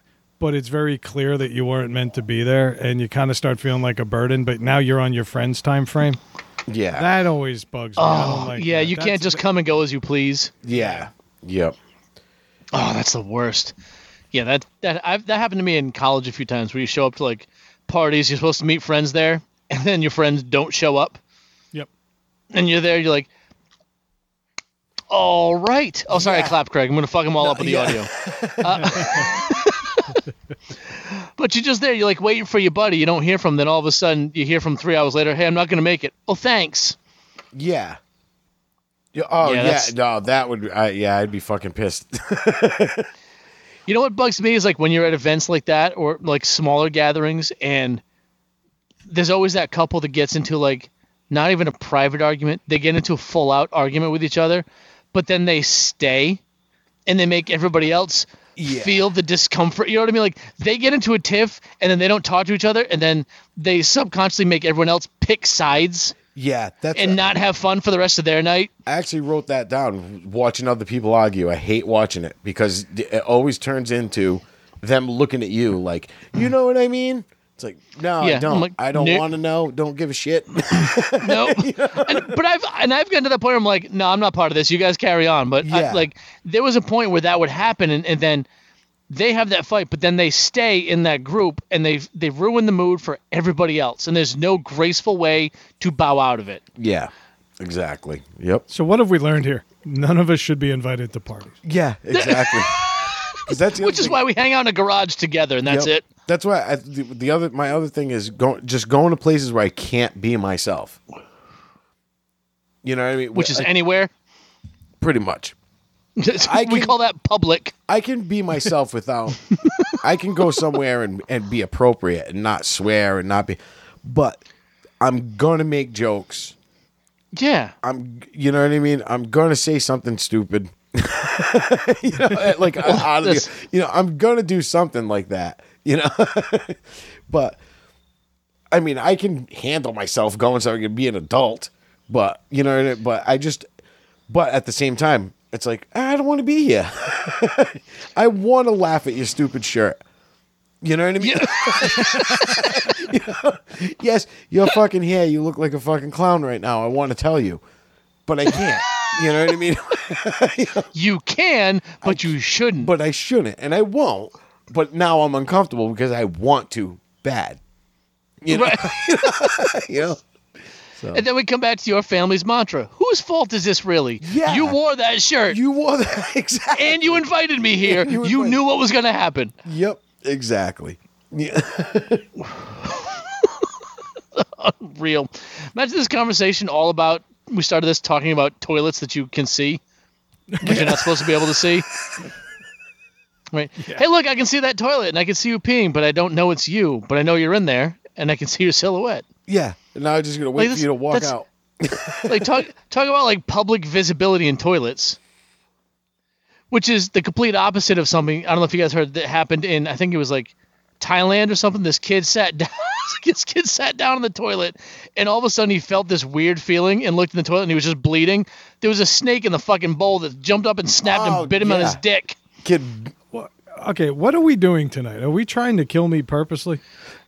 but it's very clear that you weren't meant to be there, and you kind of start feeling like a burden. But now you're on your friend's time frame. yeah. That always bugs me. I don't Oh, like yeah, that. you That's- can't just come and go as you please. yeah. Yep. Oh, that's the worst. Yeah, that that I've, that happened to me in college a few times where you show up to like parties, you're supposed to meet friends there, and then your friends don't show up, Yep. and you're there, you're like, all right. Oh, sorry, I Yeah. clapped, Craig. I'm gonna fuck them all up with the yeah. audio. Uh, but you're just there, you're like waiting for your buddy. You don't hear from. Then all of a sudden, you hear from three hours later. Hey, I'm not gonna make it. Oh, thanks. Yeah. Yeah, oh Yeah, yeah, no, that would I, yeah, I'd be fucking pissed. You know what bugs me is like when you're at events like that or like smaller gatherings and there's always that couple that gets into like not even a private argument. They get into a full out argument with each other, but then they stay and they make everybody else Yeah. feel the discomfort. You know what I mean? Like they get into a tiff and then they don't talk to each other, and then they subconsciously make everyone else pick sides Yeah, that's and not have fun for the rest of their night. I actually wrote that down. Watching other people argue, I hate watching it because it always turns into them looking at you like, you know what I mean? It's like, no, Yeah, I don't. I'm like, I don't "Nope." want to know. Don't give a shit. No, and, but I've and I've gotten to the point where I'm like, no, I'm not part of this. You guys carry on. But I, like, there was a point where that would happen, and, and then they have that fight, but then they stay in that group, and they've they ruin the mood for everybody else, and there's no graceful way to bow out of it. yeah, exactly. Yep. So what have we learned here? None of us should be invited to parties. Yeah, exactly. that's Which is thing. why we hang out in a garage together, and that's Yep. it. That's why I, the, the other my other thing is going just going to places where I can't be myself. You know what I mean? Which is I- anywhere. pretty much. we can- call that public. I can be myself without. I can go somewhere and, and be appropriate and not swear and not be, but I'm gonna make jokes. Yeah. I'm, you know what I mean. I'm gonna say something stupid. you know, like out of the, this- you know, I'm gonna do something like that. You know, but I mean, I can handle myself going so I can be an adult. But you know, I mean? but I just, but at the same time, it's like ah, I don't want to be here. I want to laugh at your stupid shirt. You know what I mean? Yes, You know? Yes, your fucking here. You look like a fucking clown right now. I want to tell you, but I can't. You know what I mean? You can, but you shouldn't. but I shouldn't, and I won't. But now I'm uncomfortable because I want to bad. You know, Right. you know. And then we come back to your family's mantra. Whose fault is this really? Yeah. You wore that shirt You wore that exactly. and you invited me here. you you knew what was going to happen. Yep, exactly. Yeah. Real. Imagine this conversation all about. We started this talking about toilets that you can see, but you're not supposed to be able to see. Right. Hey, look, I can see that toilet and I can see you peeing, but I don't know it's you. But I know you're in there and I can see your silhouette. Yeah. And now I'm just gonna wait Like, for you to walk out. like talk talk about like public visibility in toilets which is the complete opposite of something i don't know if you guys heard that happened in i think it was like thailand or something this kid sat down this kid sat down in the toilet and all of a sudden he felt this weird feeling and looked in the toilet and he was just bleeding there was a snake in the fucking bowl that jumped up and snapped Oh, and bit him on his dick Kid, What? Okay, what are we doing tonight? Are we trying to kill me purposely?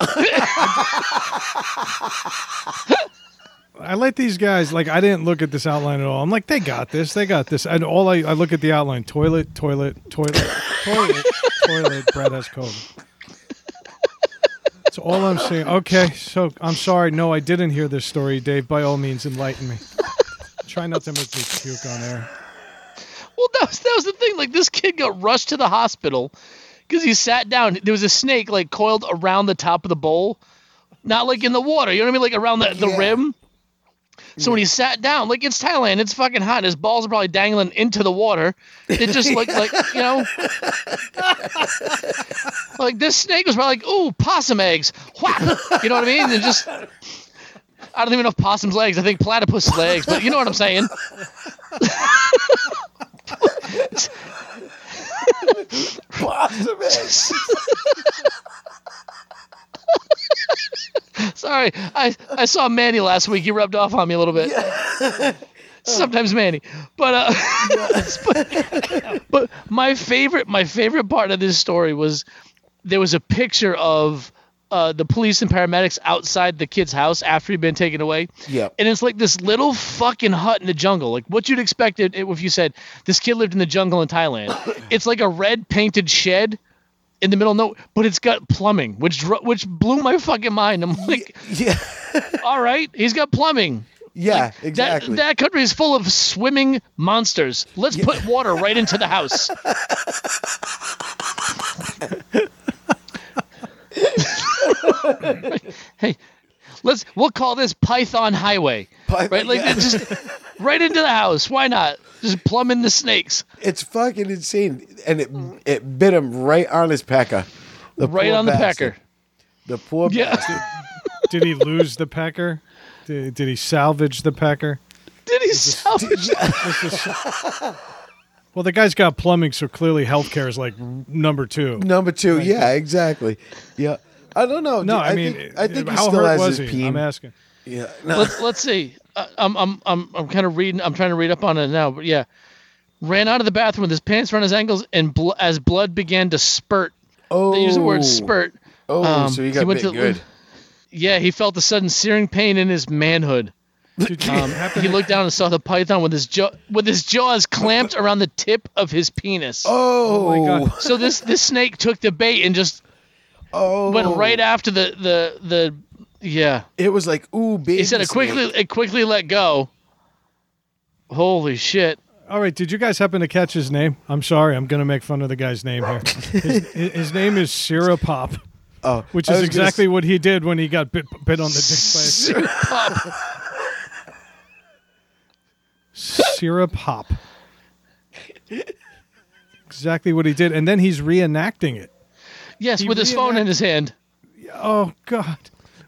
I let these guys like I didn't look at this outline at all. I'm like, they got this, they got this. And all I, I look at the outline: toilet, toilet, toilet, toilet, toilet. Brad has COVID. That's all I'm saying. Okay, so I'm sorry. No, I didn't hear this story, Dave. By all means, enlighten me. Try not to make me puke on air. Well, that was, that was the thing. Like this kid got rushed to the hospital because he sat down. There was a snake like coiled around the top of the bowl, not like in the water. You know what I mean? Like around the, the Yeah. rim. So when he sat down, like it's Thailand, it's fucking hot. His balls are probably dangling into the water. It just like like you know, like this snake was probably like, ooh, possum eggs. Whack! You know what I mean? And just. I don't even know if possum's legs. I think platypus legs, but you know what I'm saying. Sorry, I, I saw Manny last week. He rubbed off on me a little bit. Sometimes Manny, but uh, but, but my favorite my favorite part of this story was there was a picture of uh, the police and paramedics outside the kid's house after he'd been taken away. Yep. And it's like this little fucking hut in the jungle, like what you'd expect it if you said this kid lived in the jungle in Thailand. it's like a red painted shed in the middle of no, but it's got plumbing, which which blew my fucking mind. I'm like, yeah, all right, he's got plumbing. yeah, That, exactly. that country is full of swimming monsters. Let's put water right into the house. hey, let's we'll call this Python Highway. Py- right? Like yeah. just right into the house. Why not? Just plumb in the snakes. it's fucking insane, and it it bit him right on his pecker. The Right poor on the bastard. pecker. The poor Yeah. bastard. Did he lose the pecker? Did, did he salvage the pecker? Did he salvage Well, the guy's got plumbing, so clearly healthcare is like number two. Number two, yeah, exactly. Yeah, I don't know. No, dude. I, mean, think, I think he how still hurt has was his he? peen. I'm asking. Yeah, no. let's let's see. I'm I'm I'm I'm kind of reading. I'm trying to read up on it now. But yeah, ran out of the bathroom with his pants around his ankles, and bl- as blood began to spurt. oh, They use the word spurt. Oh, Um, so he got went bit to- good. Yeah, he felt a sudden searing pain in his manhood. Did you Um, he looked down and saw the python with his jaw with his jaws clamped around the tip of his penis. Oh, Oh, my God. So this this snake took the bait and just oh, went right after the the the yeah. It was like, ooh, baby. He said it quickly it quickly let go. Holy shit! All right, did you guys happen to catch his name? I'm sorry, I'm going to make fun of the guy's name here. His, his name is Syrupop, Oh, which is was gonna exactly s- what he did when he got bit, bit on the dick by a syrup hop. exactly what he did, and then he's reenacting it. Yes, He with his phone in his hand. Oh God,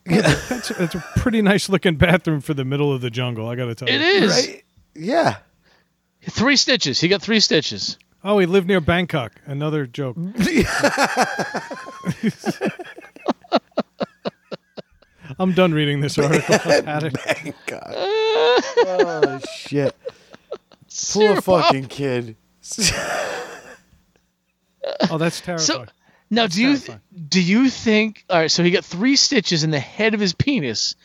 that's, that's a pretty nice looking bathroom for the middle of the jungle. I got to tell It you. is right. Yeah. three stitches. He got three stitches. Oh, he lived near Bangkok. Another joke. I'm done reading this article. I've. Thank God. oh shit. Poor Syrup pop. fucking kid. Oh, that's terrifying. So now, do you terrifying. do you think? All right, so he got three stitches in the head of his penis,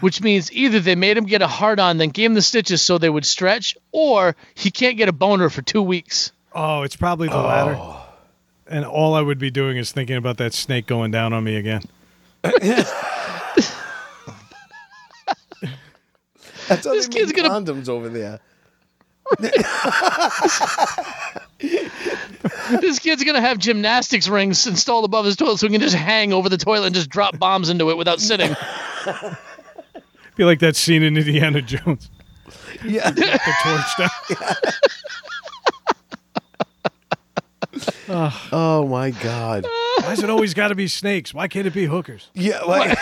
which means either they made him get a hard on, then gave him the stitches so they would stretch, or he can't get a boner for two weeks. oh, it's probably the latter. Oh. And all I would be doing is thinking about that snake going down on me again. That's This they kid's make gonna- condoms over there. this kid's gonna have gymnastics rings installed above his toilet so he can just hang over the toilet and just drop bombs into it without sitting. Be like that scene in Indiana Jones. Yeah. The torch down. oh my God. Why's it always got to be snakes? Why can't it be hookers? Yeah. Like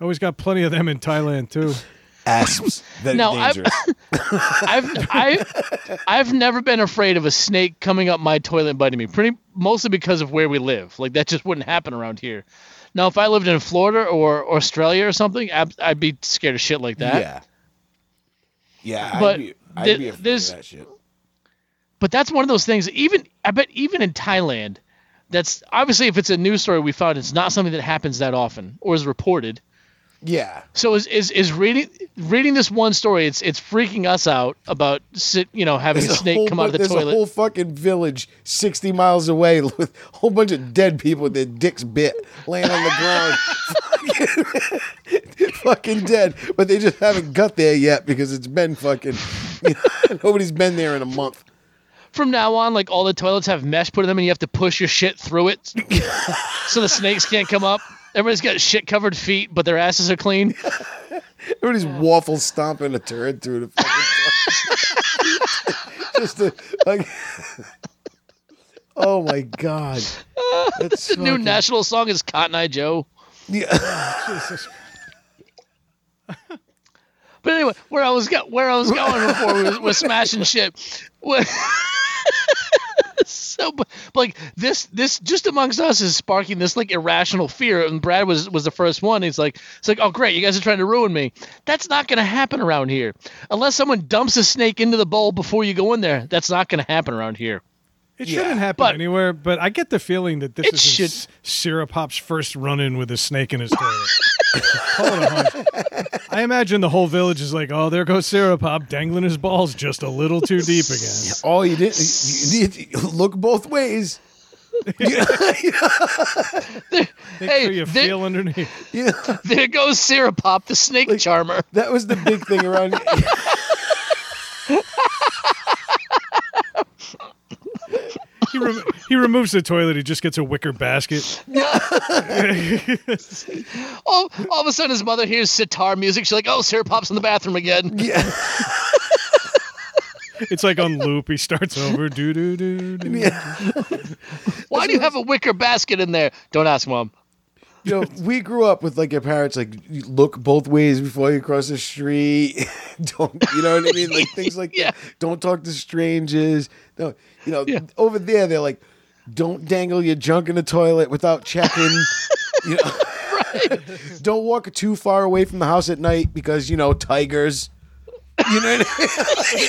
Always got plenty of them in Thailand too. Asps. Very No, I've- I've I I've never been afraid of a snake coming up my toilet and biting me. Pretty mostly because of where we live. Like that just wouldn't happen around here. Now, if I lived in Florida or Australia or something, I'd, I'd be scared of shit like that. yeah. Yeah. But I'd be, I'd th- be afraid there's- of that shit. But that's one of those things. Even I bet even in Thailand, that's obviously if it's a news story we found, it's not something that happens that often or is reported. Yeah. So is is, is reading reading this one story? It's it's freaking us out about sit, you know having There's a snake whole come out of bu- the there's toilet. a whole fucking village 60 miles away with a whole bunch of dead people with their dicks bit laying on the ground. fucking, fucking dead. But they just haven't got there yet because it's been fucking. You know, nobody's been there in a month. From now on, like all the toilets have mesh put in them, and you have to push your shit through it, so the snakes can't come up. Everybody's got shit covered feet, but their asses are clean. Everybody's waffle stomping a turd through the fucking. just to, like. Oh my god. That's The new national song is Cotton Eye Joe. Yeah. Jesus. But anyway, where I was go- where I was going before was smashing shit. What- so, but, but, like this, this just amongst us is sparking this like irrational fear. And Brad was was the first one. He's like, it's like, oh great, you guys are trying to ruin me. That's not going to happen around here, unless someone dumps a snake into the bowl before you go in there. That's not going to happen around here. It Yeah. shouldn't happen But- anywhere, but I get the feeling that this is should- S- Syrup Hop's first run in with a snake in his toilet. Call it a hunch. I imagine the whole village is like, oh, there goes Syrup Hop dangling his balls just a little too deep again. Oh, you didn't you, you, you look both ways. Make Hey, sure you they- feel underneath. Yeah, There goes Syrup Pop, the snake charmer. that was the big thing around. He, rem- he removes the toilet. He just gets a wicker basket. All, all of a sudden, his mother hears sitar music. She's like, "Oh, Sarah Pop's in the bathroom again." yeah, It's like on loop. He starts over. Do do do. do. yeah. Why do you have a wicker basket in there? Don't ask, mom. you know, we grew up with like your parents like you look both ways before you cross the street. Don't you know what I mean? Like things like Yeah. that. Don't talk to strangers. No, you know, Yeah. over there they're like, don't dangle your junk in the toilet without checking. you know, don't walk too far away from the house at night because you know tigers. You know what I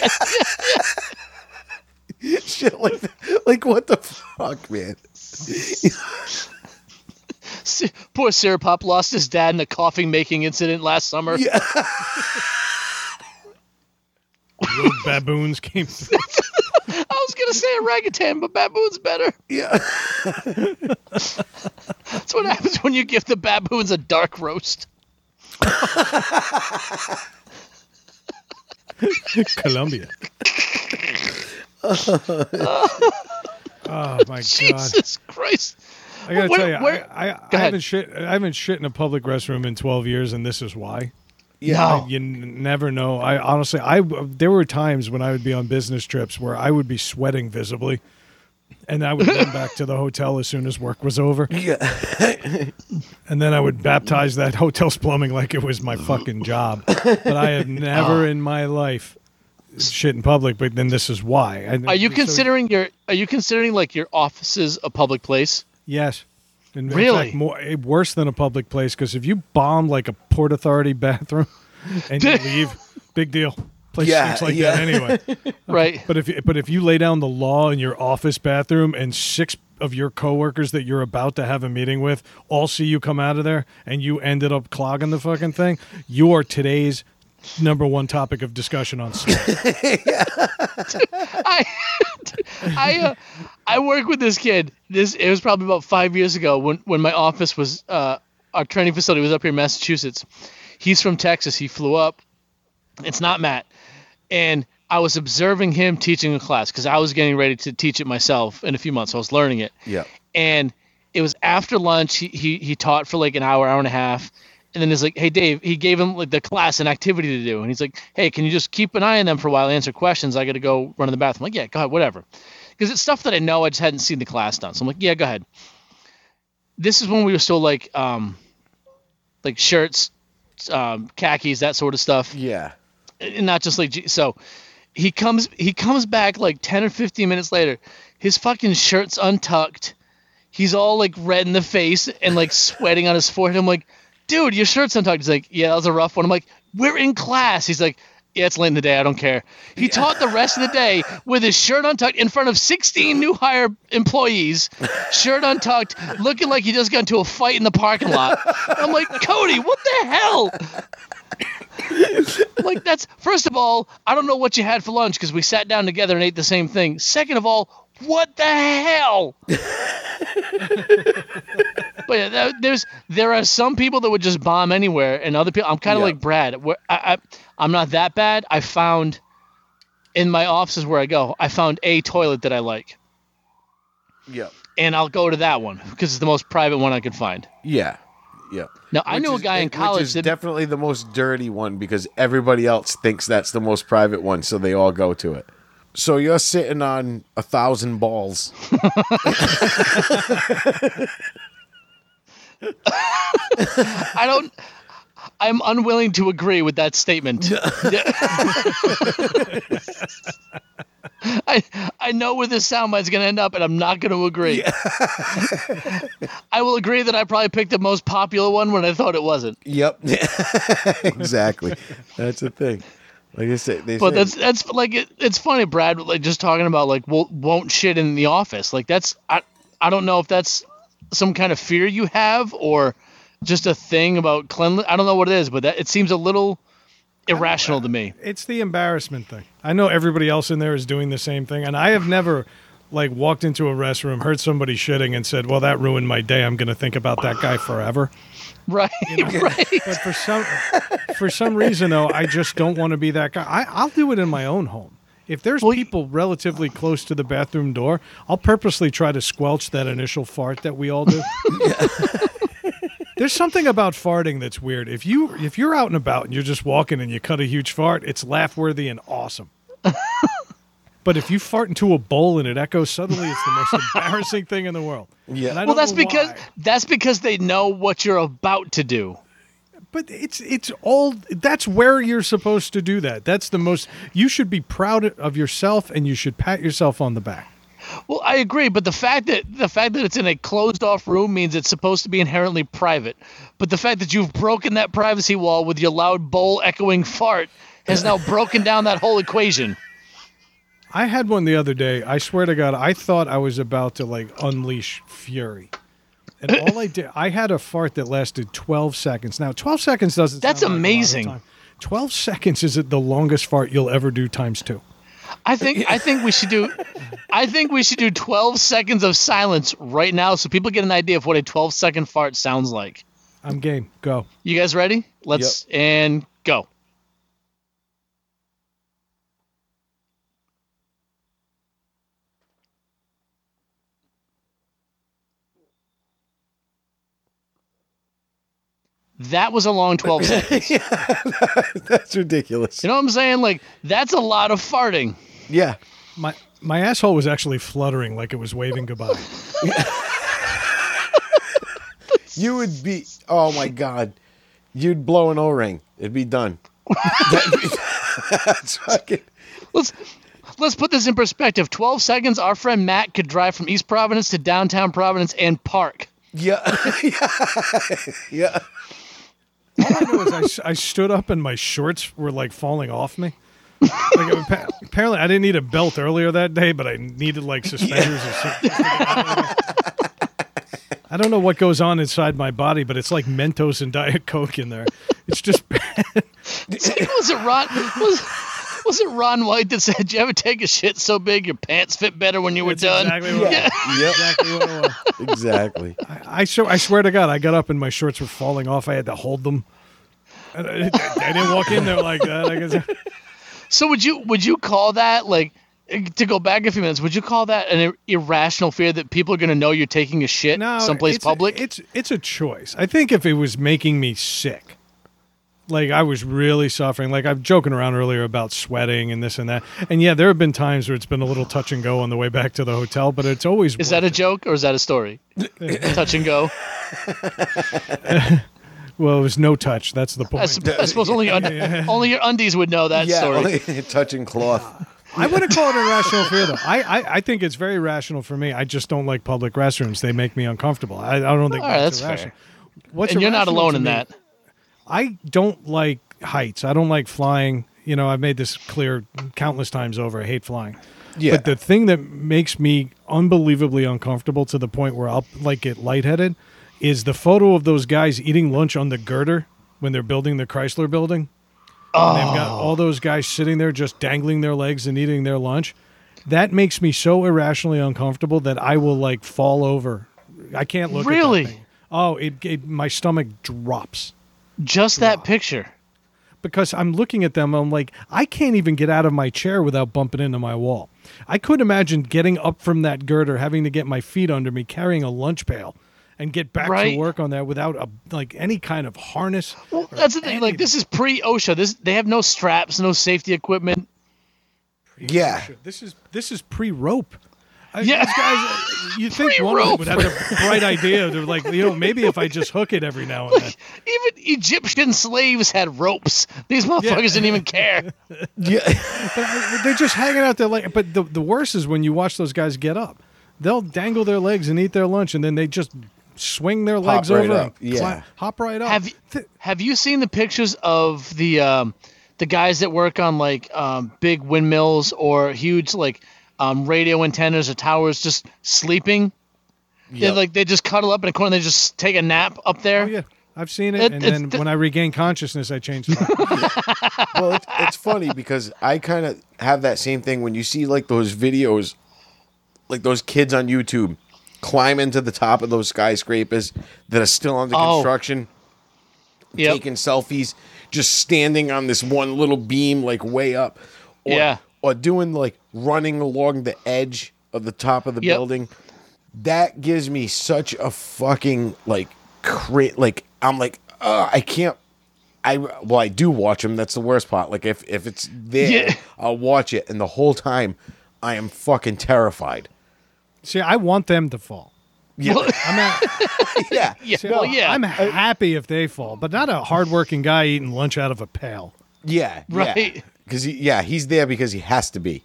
mean? Shit like that. Like what the fuck, man? Poor Sarah Pop lost his dad in a coffee making incident last summer. Yeah. Rogue baboons came through. I was gonna say orangutan, but baboon's better. Yeah. That's what happens when you give the baboons a dark roast. Colombia. oh my god! Jesus Christ! I gotta Where- tell you, where- I, I, I ahead. haven't shit. I haven't shit in a public restroom in 12 years, and this is why. No. You n- never know. I honestly, I there were times when I would be on business trips where I would be sweating visibly, and I would run back to the hotel as soon as work was over, Yeah. and then I would baptize that hotel's plumbing like it was my fucking job. But I have never oh. in my life shit in public. But then this is why. I, Are you so- considering your? Are you considering like your offices a public place? Yes. In in Really? fact, more eh, worse than a public place because if you bomb like a port authority bathroom and you leave, big deal. Place Yeah, like yeah. that anyway. Right. But if but if you lay down the law in your office bathroom and six of your coworkers that you're about to have a meeting with all see you come out of there and you ended up clogging the fucking thing, you are today's number one topic of discussion on Slack. I I uh, I work with this kid. This it was probably about five years ago when when my office was uh, our training facility was up here in Massachusetts. He's from Texas. He flew up. It's not Matt, and I was observing him teaching a class because I was getting ready to teach it myself in a few months. I was learning it. Yeah. and it was after lunch. He, he he taught for like an hour, hour and a half, and then he's like, "Hey, Dave." He gave him like the class and activity to do, and he's like, "Hey, can you just keep an eye on them for a while, answer questions? I got to go run in the bathroom." I'm like, "Yeah, go ahead, whatever," because it's stuff that I know. I just hadn't seen the class done, so I'm like, "Yeah, go ahead." This is when we were still like um, like shirts, um, khakis, that sort of stuff Yeah. and not just like so he comes he comes back like 10 or 15 minutes later his fucking shirt's untucked he's all like red in the face and like sweating on his forehead i'm like dude your shirt's untucked. He's like yeah that was a rough one. I'm like we're in class. He's like yeah it's late in the day. I don't care. He taught the rest of the day with his shirt untucked in front of 16 new hire employees shirt untucked looking like he just got into a fight in the parking lot. I'm like cody what the hell? Like that's first of all, I don't know what you had for lunch because we sat down together and ate the same thing. Second of all, what the hell? but uh, yeah, there- there's there are some people that would just bomb anywhere, and other people. I'm kind of Yeah. like Brad. Where I, I I'm not that bad. I found in my offices where I go, I found a toilet that I like, Yeah. and I'll go to that one because it's the most private one I could find. Yeah. Yeah. Now I Which knew a guy in which college is that definitely the most dirty one because everybody else thinks that's the most private one, so they all go to it. So you're sitting on a thousand balls. I don't. I'm unwilling to agree with that statement. I I know where this soundbite's going to end up, and I'm not going to agree. I will agree that I probably picked the most popular one when I thought it wasn't. Yep. exactly. That's the thing. Like I said, But that's that's like it, it's funny, Brad. Like just talking about like won't, won't shit in the office. Like that's I I don't know if that's some kind of fear you have or just a thing about cleanliness. I don't know what it is, but that it seems a little irrational to me. It's the embarrassment thing. I know everybody else in there is doing the same thing, and I have never like walked into a restroom, heard somebody shitting, and said, "Well, that ruined my day. I'm going to think about that guy forever." Right, right. But for some for some reason, though, I just don't want to be that guy. I, I'll do it in my own home. If there's Well, people relatively close to the bathroom door, I'll purposely try to squelch that initial fart that we all do. There's something about farting that's weird. If you if you're out and about and you're just walking and you cut a huge fart, it's laugh worthy and awesome. But if you fart into a bowl and it echoes, suddenly it's the most embarrassing thing in the world. Yeah. Well, that's because why. that's because they know what you're about to do. But it's it's all that's where you're supposed to do that. That's the most you should be proud of yourself and you should pat yourself on the back. Well, I agree, but the fact that the fact that it's in a closed off room means it's supposed to be inherently private. But the fact that you've broken that privacy wall with your loud bowl echoing fart has now broken down that whole equation. I had one the other day. I swear to God, I thought I was about to like unleash fury. And all I did, I had a fart that lasted 12 seconds. Now, 12 seconds doesn't That's sound like a lot of amazing. time. 12 seconds is it the longest fart you'll ever do times two. I think I think we should do I think we should do 12 seconds of silence right now so people get an idea of what a 12 second fart sounds like. I'm game. Go. You guys ready? Let's and go. That was a long 12 seconds. You That's ridiculous. You know what I'm saying? Like that's a lot of farting. Yeah. My my asshole was actually fluttering like it was waving goodbye. You would be. Oh my god. You'd blow an O-ring. It'd be done. That'd That's fucking. Let's let's put this in perspective. 12 seconds our friend Matt could drive from East Providence to downtown Providence and park. Yeah. yeah. yeah. All I know is I, s- I stood up and my shorts were like falling off me. Like it, appa- apparently, I didn't need a belt earlier that day, but I needed like suspenders or something. I don't know what goes on inside my body, but it's like Mentos and Diet Coke in there. It's just bad. was it Ron? Was, was it Ron White that said, "Did you ever take a shit so big your pants fit better when you were It's done"? exactly what, Yeah. Yep. exactly what it was. Exactly. I, swear, I swear to God, I got up and my shorts were falling off. I had to hold them. And I, I didn't walk in there like that. I guess. So would you would you call that like to go back a few minutes? Would you call that an ir- irrational fear that people are going to know you're taking a shit No, someplace it's public? A, it's it's a choice. I think if it was making me sick, like I was really suffering. Like I'm joking around earlier about sweating and this and that. And yeah, there have been times where it's been a little touch and go on the way back to the hotel, but it's always is that a worth joke or is that a story? Touch and go. well, it was no touch. That's the I, point. I suppose only un- only your undies would know that yeah. story. Only touching cloth. I wouldn't call it irrational fear though. I, I I think it's very rational for me. I just don't like public restrooms. They make me uncomfortable. I, I don't think All right, that's, that's irrational. fair. What's and you're not alone in me- that. I don't like heights. I don't like flying. You know, I've made this clear countless times over. I hate flying. Yeah. But the thing that makes me unbelievably uncomfortable to the point where I'll like get lightheaded is the photo of those guys eating lunch on the girder when they're building the Chrysler building. And they've got all those guys sitting there just dangling their legs and eating their lunch. That makes me so irrationally uncomfortable that I will like fall over. I can't look Really? at that thing. Oh, it, it my stomach drops Just that picture. because I'm looking at them. I'm like, I can't even get out of my chair without bumping into my wall. I couldn't imagine getting up from that girder, having to get my feet under me, carrying a lunch pail, and get back Right. to work on that without a like any kind of harness. Well, that's the thing. Like this is pre OSHA. This they have no straps, no safety equipment. Yeah. This is this is pre rope. Yeah. These guys, uh, you think one of them Pre-rope. would have the bright idea to like, you know, maybe if I just hook it every now and then. Even Egyptian slaves had ropes. These motherfuckers didn't even care. Yeah. But I- they're just hanging out there like. But the the worst is when you watch those guys get up. They'll dangle their legs and eat their lunch, and then they just swing their legs right over up, yeah. cla- hop right up. Have you, Th- have you seen the pictures of the um, the guys that work on like um, big windmills or huge like um, radio antennas or towers just sleeping? They like they just cuddle up in a corner. and They just take a nap up there. oh yeah, I've seen it, It- and then the- when I regain consciousness, I change. it. well, it's, it's funny because I kind of have that same thing when you see like those videos, like those kids on YouTube climb into the top of those skyscrapers that are still under Oh. construction, Yep. taking selfies, just standing on this one little beam like way up, or, Yeah. or doing like running along the edge of the top of the Yep. building. That gives me such a fucking like cra- like I'm like uh, I can't I well, I do watch them. That's the worst part. Like if if it's there, Yeah. I'll watch it, and the whole time, I am fucking terrified. See, I want them to fall. Yeah, I'm not, yeah, Yeah, see, well, yeah. I'm happy if they fall, but not a hardworking guy eating lunch out of a pail. yeah, Right. Because he, yeah, he's there because he has to be.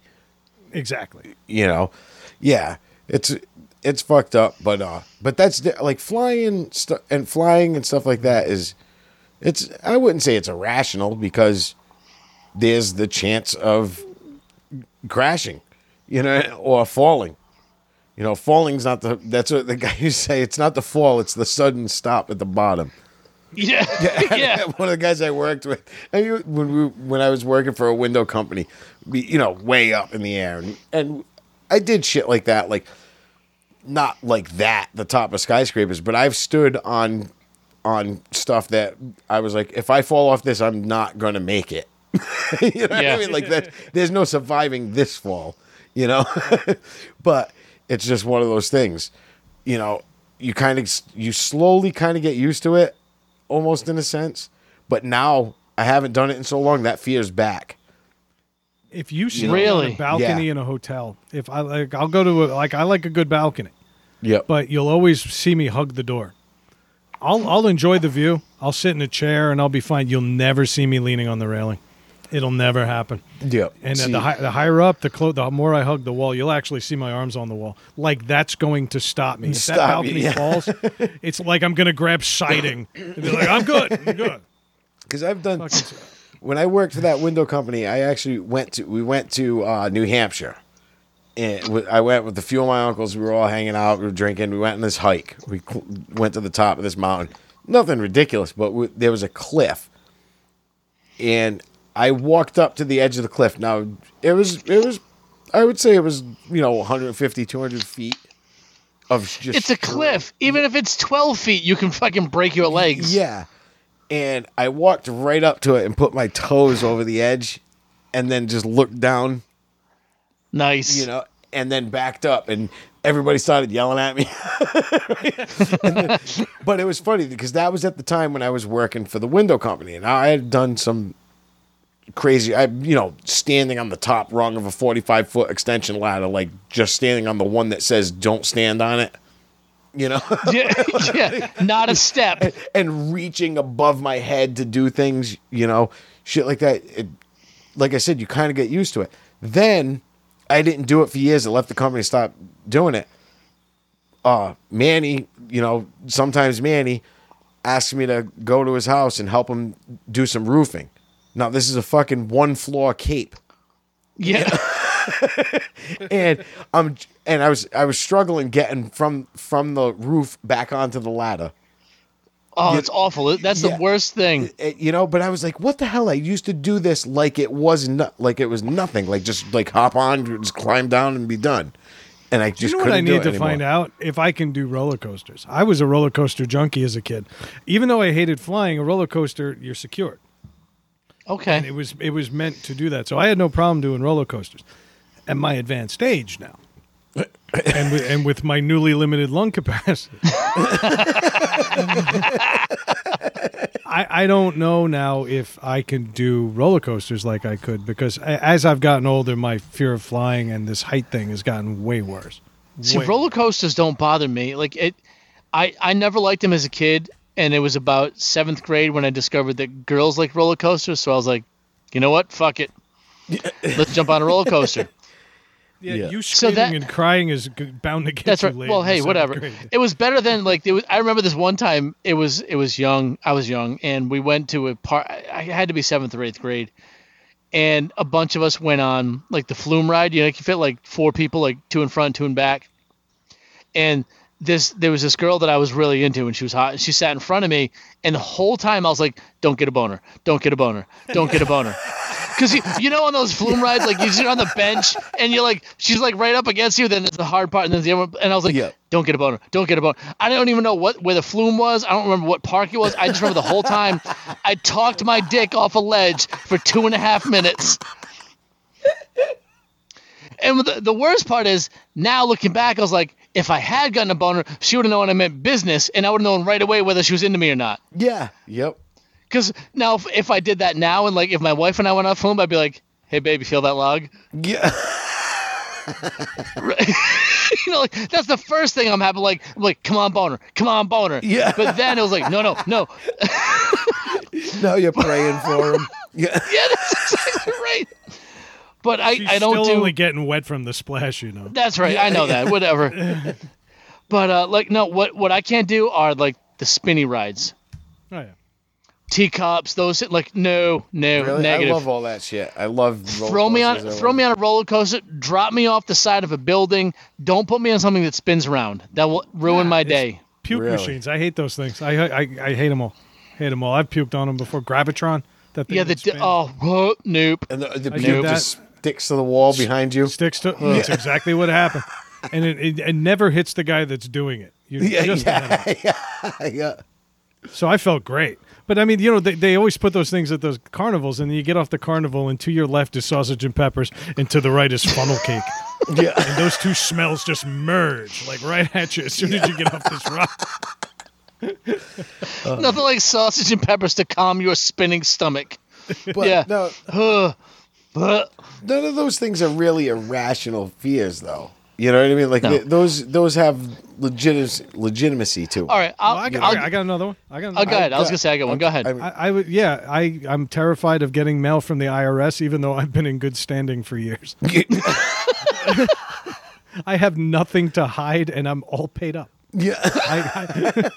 Exactly. you know? Yeah. It's it's fucked up but uh but that's like flying stu- and flying and stuff like that is it's i wouldn't say it's irrational because there's the chance of crashing you know or falling. You know falling's not the that's what the guy say it's not the fall it's the sudden stop at the bottom Yeah. yeah. one of the guys I worked with, when we, when I was working for a window company, we, you know, way up in the air, and, and I did shit like that, like not like that, the top of skyscrapers, but I've stood on on stuff that I was like, if I fall off this, I'm not gonna make it. you know what Yeah. I mean? Like that, there's no surviving this fall, you know. but it's just one of those things, you know. You kind of you slowly kind of get used to it, almost in a sense. But now I haven't done it in so long that fear's back. If you sit on Really? a balcony Yeah. in a hotel, if I like, I'll go to a, like I like a good balcony, Yep. but you'll always see me hug the door. I'll I'll enjoy the view. I'll sit in a chair and I'll be fine. You'll never see me leaning on the railing. It'll never happen. yep. And See, the, hi- the higher up, the clo- the more I hug the wall, you'll actually see my arms on the wall. Like that's going to stop me. If Stop you, balcony yeah. falls, it's like I'm going to grab siding and be like, "I'm good, I'm good." because I've done Fucking- when I worked for that window company, I actually went to we went to uh, New Hampshire, and I went with a few of my uncles. We were all hanging out, we were drinking. We went on this hike. We cl- went to the top of this mountain. Nothing ridiculous, but w- there was a cliff, and I walked up to the edge of the cliff. Now it was it was I would say it was you know 150 200 feet of just It's a cliff. Even if it's 12 feet, you can fucking break your legs. Yeah. And I walked right up to it and put my toes over the edge and then just looked down, Nice. you know, and then backed up and everybody started yelling at me. Then- but it was funny because that was at the time when I was working for the window company and I had done some crazy I you know standing on the top rung of a 45 foot extension ladder like just standing on the one that says don't stand on it you know yeah, yeah. Not a step. and reaching above my head to do things, you know, shit like that. It, like I said, you kind of get used to it. Then I didn't do it for years. I left the company, stopped doing it. Uh, Manny, you know, sometimes Manny asks me to go to his house and help him do some roofing. Now this is a fucking one floor cape Yeah. and I'm and I was I was struggling getting from from the roof back onto the ladder. Oh, it's awful. That's Yeah. the worst thing. you know but i was like what the hell i used to do this like it was not like it was nothing like just like hop on just climb down and be done and i just you know what couldn't I need to anymore. find out if I can do roller coasters. I was a roller coaster junkie as a kid. Even though I hated flying, a roller coaster you're secured. It Okay. was it was meant to do that. So I had no problem doing roller coasters. At my advanced age now. and with, and with my newly limited lung capacity. I, I don't know now if I can do roller coasters like I could because as I've gotten older, my fear of flying and this height thing has gotten way worse. See, Way- roller coasters don't bother me. Like it, I I never liked them as a kid, and it was about seventh grade when I discovered that girls like roller coasters. So I was like, you know what? Fuck it. Let's jump on a roller coaster. Yeah, Yeah. you So screaming that- and crying is bound to get That's you right. laid Well, hey, whatever. grade. It was better than like it was, I remember this one time. It was it was young. I was young, and we went to a part. I had to be seventh or eighth grade, and a bunch of us went on like the flume ride. You know, you fit like four people, like two in front, two in back. And this there was this girl that I was really into, and she was hot. And she sat in front of me, and the whole time I was like, "Don't get a boner. Don't get a boner. Don't get a boner." Because you, you know on those flume rides, like you sit on the bench and you're like, she's like right up against you. Then there's the hard part, and then the other one. And I was like, Yeah. don't get a boner. Don't get a boner. I don't even know what where the flume was. I don't remember what park it was. I just remember the whole time I talked my dick off a ledge for two and a half minutes. And the, the worst part is now looking back, I was like, if I had gotten a boner, she would have known I meant business, and I would have known right away whether she was into me or not. yeah yep Because now, if, if I did that now, and like if my wife and I went off home, I'd be like, "Hey, baby, feel that log?" yeah Right. you know, like that's the first thing I'm having. Like, I'm like, come on, boner, come on, boner. Yeah. But then it was like, no, no, no. now you're praying for him. Yeah. Yeah, that's exactly right. But I, She's I don't still do. only getting wet from the splash, you know. That's right. I know that. Whatever. but uh, like, no, what what I can't do are like the spinny rides, Oh, yeah. teacups, those. Like, no, no, Really? negative. I love all that shit. I love throw me on throw me on a roller coaster drop me off the side of a building don't put me on something that spins around that will ruin my day Puke Really? machines. I hate those things. I, I I hate them all. Hate them all. I've puked on them before. Gravitron. That thing yeah the that oh whoa, nope And the, the I puke do that. Just sticks to the wall behind you. sticks to. That's exactly what happened, and it, it, it never hits the guy that's doing it. You Yeah, just yeah, yeah, yeah. So I felt great. But I mean, you know, they, they always put those things at those carnivals, and you get off the carnival, and to your left is sausage and peppers, and to the right is funnel cake. Yeah. and those two smells just merge, like right at you as soon as you get off this rock. nothing like sausage and peppers to calm your spinning stomach But Yeah. no, Ugh. But none of those things are really irrational fears, though. You know what I mean? Like No. th- those, those have legit- legitimacy to 'em. all right I'll, Well, I, got, I'll, I got another one. I got. oh, Another go ahead. I was gonna say I got one. Go ahead. I mean, I, I would, yeah, I, I'm terrified of getting mail from the IRS, even though I've been in good standing for years. I have nothing to hide, and I'm all paid up. yeah. I,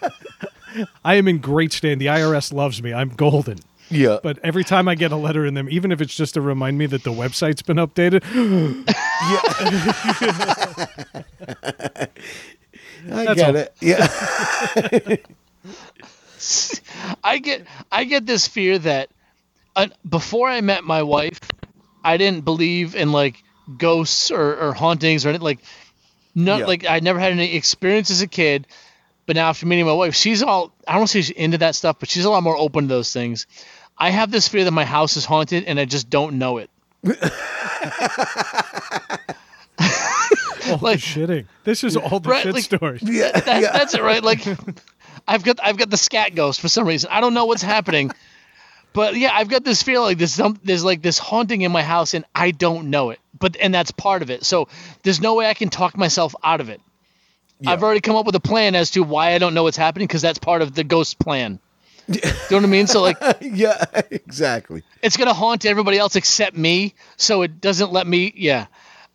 I, I am in great stand. The IRS loves me. I'm golden. Yeah. But every time I get a letter in them, even if it's just to remind me that the website's been updated, I That's get all. it. Yeah. I get I get this fear that uh, before I met my wife, I didn't believe in like ghosts or, or hauntings or anything like no Yeah. like I never had any experience as a kid. But now after meeting my wife, she's all I don't say she's into that stuff, but she's a lot more open to those things. I have this fear that my house is haunted and I just don't know it. all Like- shitting. This is all the Right, shit like- stories. yeah. That, That's it, right? Like, I've got I've got the scat ghost for some reason. I don't know what's happening, but yeah, I've got this feeling like there's some there's like this haunting in my house, and I don't know it. But and that's part of it. So there's no way I can talk myself out of it. I've already come up with a plan as to why I don't know what's happening because that's part of the ghost plan. you know what I mean? So like, yeah. Exactly. it's gonna haunt everybody else except me, so it doesn't let me. Yeah,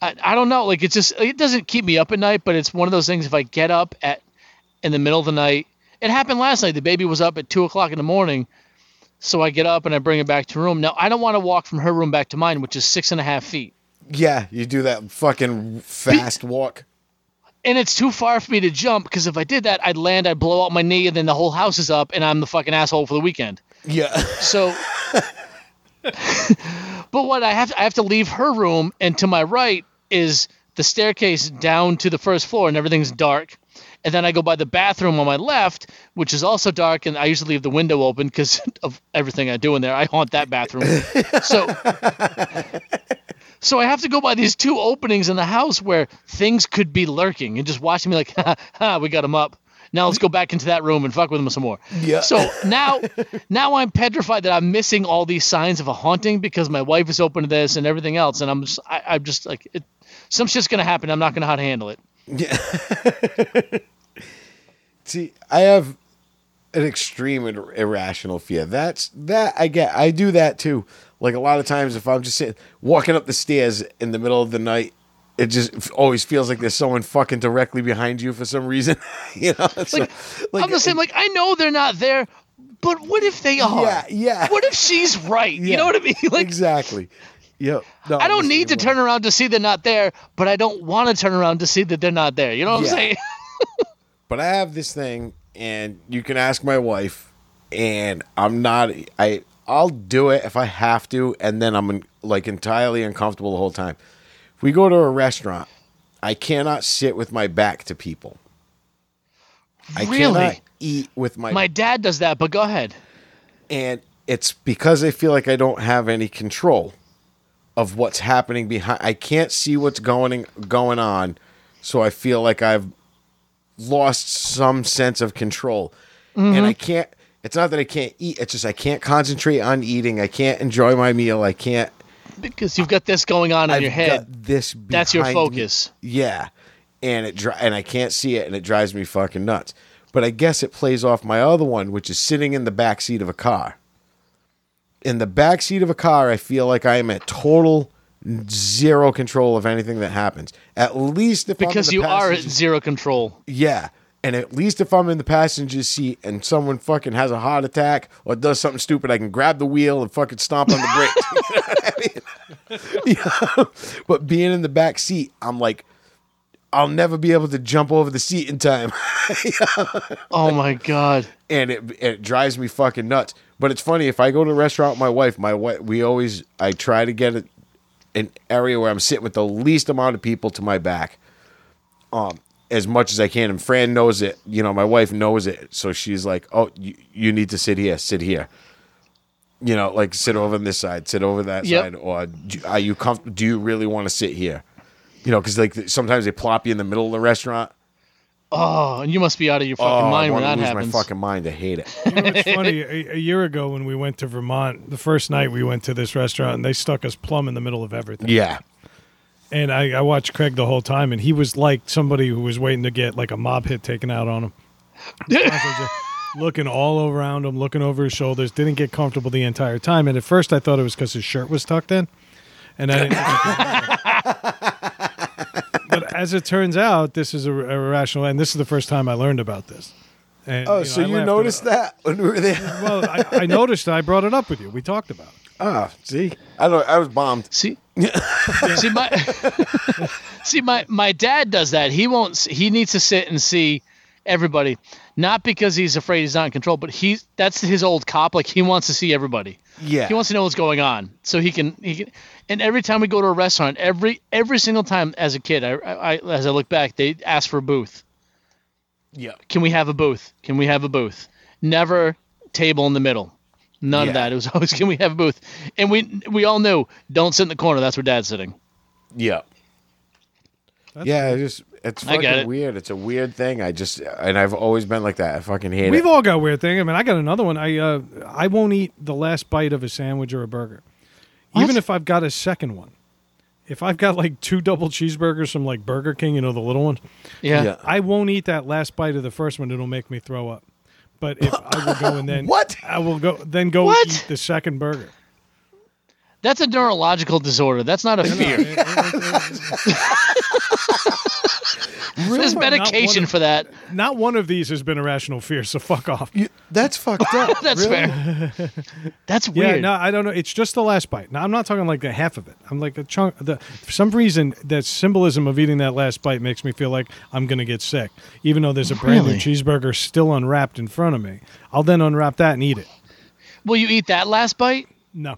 I, I don't know. Like it's just it doesn't keep me up at night, but it's one of those things. If I get up at in the middle of the night, it happened last night. The baby was up at two o'clock in the morning, so I get up and I bring her back to her room. Now I don't want to walk from her room back to mine, which is six and a half feet, Yeah. You do that fucking fast walk. And it's too far for me to jump because if I did that, I'd land, I'd blow out my knee, and then the whole house is up, and I'm the fucking asshole for the weekend. Yeah. So, but what I have I have to leave her room, and to my right is the staircase down to the first floor, and everything's dark. And then I go by the bathroom on my left, which is also dark, and I usually leave the window open because of everything I do in there. I haunt that bathroom. so, so I have to go by these two openings in the house where things could be lurking and just watching me like, ha, ha, we got them up. Now let's go back into that room and fuck with them some more. Yeah. So now, now I'm petrified that I'm missing all these signs of a haunting because my wife is open to this and everything else, and I'm just, I, I'm just like, it, some shit's gonna happen. I'm not gonna know how to handle it. Yeah. See, I have an extreme ir- irrational fear. That's that I get. I do that too. Like a lot of times, if I'm just sitting, walking up the stairs in the middle of the night, it just always feels like there's someone fucking directly behind you for some reason. you know, Like, like, I'm the same. Like I know they're not there, but what if they are? Yeah, yeah. What if she's right? You know what I mean? Like exactly. Yep. No, I don't need to way. turn around to see they're not there, but I don't want to turn around to see that they're not there. You know what Yeah. I'm saying? but I have this thing, and you can ask my wife, and I'm not. I I'll do it if I have to, and then I'm like entirely uncomfortable the whole time. If we go to a restaurant, I cannot sit with my back to people. I Really? cannot eat with my, My dad does that, but go ahead. and it's because I feel like I don't have any control of what's happening behind. I can't see what's going going on, so I feel like I've lost some sense of control, and mm-hmm. I can't. It's not that I can't eat. It's just I can't concentrate on eating. I can't enjoy my meal. I can't. because you've got this going on in I've your head. got this. That's your behind me. focus. Yeah, and it dri- and I can't see it, and it drives me fucking nuts. But I guess it plays off my other one, which is sitting in the back seat of a car. In the back seat of a car, I feel like I am at total zero control of anything that happens. At least if Because you are at zero control. yeah. And at least if I'm in the passenger seat and someone fucking has a heart attack or does something stupid, I can grab the wheel and fucking stomp on the brakes. You know I mean? Yeah. But being in the back seat, I'm like, I'll never be able to jump over the seat in time. Oh my god. and it it drives me fucking nuts. But it's funny if I go to a restaurant with my wife, my wife we always I try to get it an area where I'm sitting with the least amount of people to my back, um, as much as I can. And Fran knows it. You know, my wife knows it, so she's like, "Oh, you, you need to sit here, sit here." You know, like sit over on this side, sit over that Yep. side, or do, are you comfortable? Do you really want to sit here? You know, because like sometimes they plop you in the middle of the restaurant. Oh, and you must be out of your Oh, fucking I mind when want that lose happens. my fucking mind. I hate it. You know, it's funny. A, a year ago, when we went to Vermont, the first night we went to this restaurant, and they stuck us plumb in the middle of everything. yeah. And I, I watched Craig the whole time, and he was like somebody who was waiting to get like a mob hit taken out on him. Looking all around him, looking over his shoulders, didn't get comfortable the entire time. And at first, I thought it was because his shirt was tucked in, and I didn't. but as it turns out, this is a, a rational, and this is the first time I learned about this. And, Oh, know, so I you noticed about- that when we were there? Well, I, I noticed. I brought it up with you. We talked about it. Ah, see, I don't. I was bombed. See, see my, see my my dad does that. He won't. He needs to sit and see everybody, not because he's afraid he's not in control, but he's that's his old cop. Like he wants to see everybody. Yeah. He wants to know what's going on, so he can he can. And every time we go to a restaurant, every every single time as a kid, I, I as I look back, they ask for a booth. Yeah. Can we have a booth? Can we have a booth? Never table in the middle. None of that. It was always can we have a booth? And we we all knew don't sit in the corner. That's where dad's sitting. Yeah. That's yeah, it's just it's fucking it. weird. It's a weird thing. I just and I've always been like that. I fucking hate it. We've all got weird things. I mean, I got another one. I uh, I won't eat the last bite of a sandwich or a burger, even if I've got a second one. If I've got like two double cheeseburgers from like Burger King, you know the little ones, Yeah. Yeah. I won't eat that last bite of the first one. It'll make me throw up. But if I will go and then What? I will go then go What? eat the second burger. That's a neurological disorder. That's not a fear. It- it- There's medication of- for that. not one of these has been a rational fear, so fuck off. You- that's fucked up. That's fair. That's weird. Yeah, weird. no, I don't know. It's just the last bite. Now, I'm not talking like the half of it. I'm like a chunk. The for some reason that symbolism of eating that last bite makes me feel like I'm gonna get sick, even though there's a brand new cheeseburger still unwrapped in front of me. I'll then unwrap that and eat it. Will you eat that last bite? No,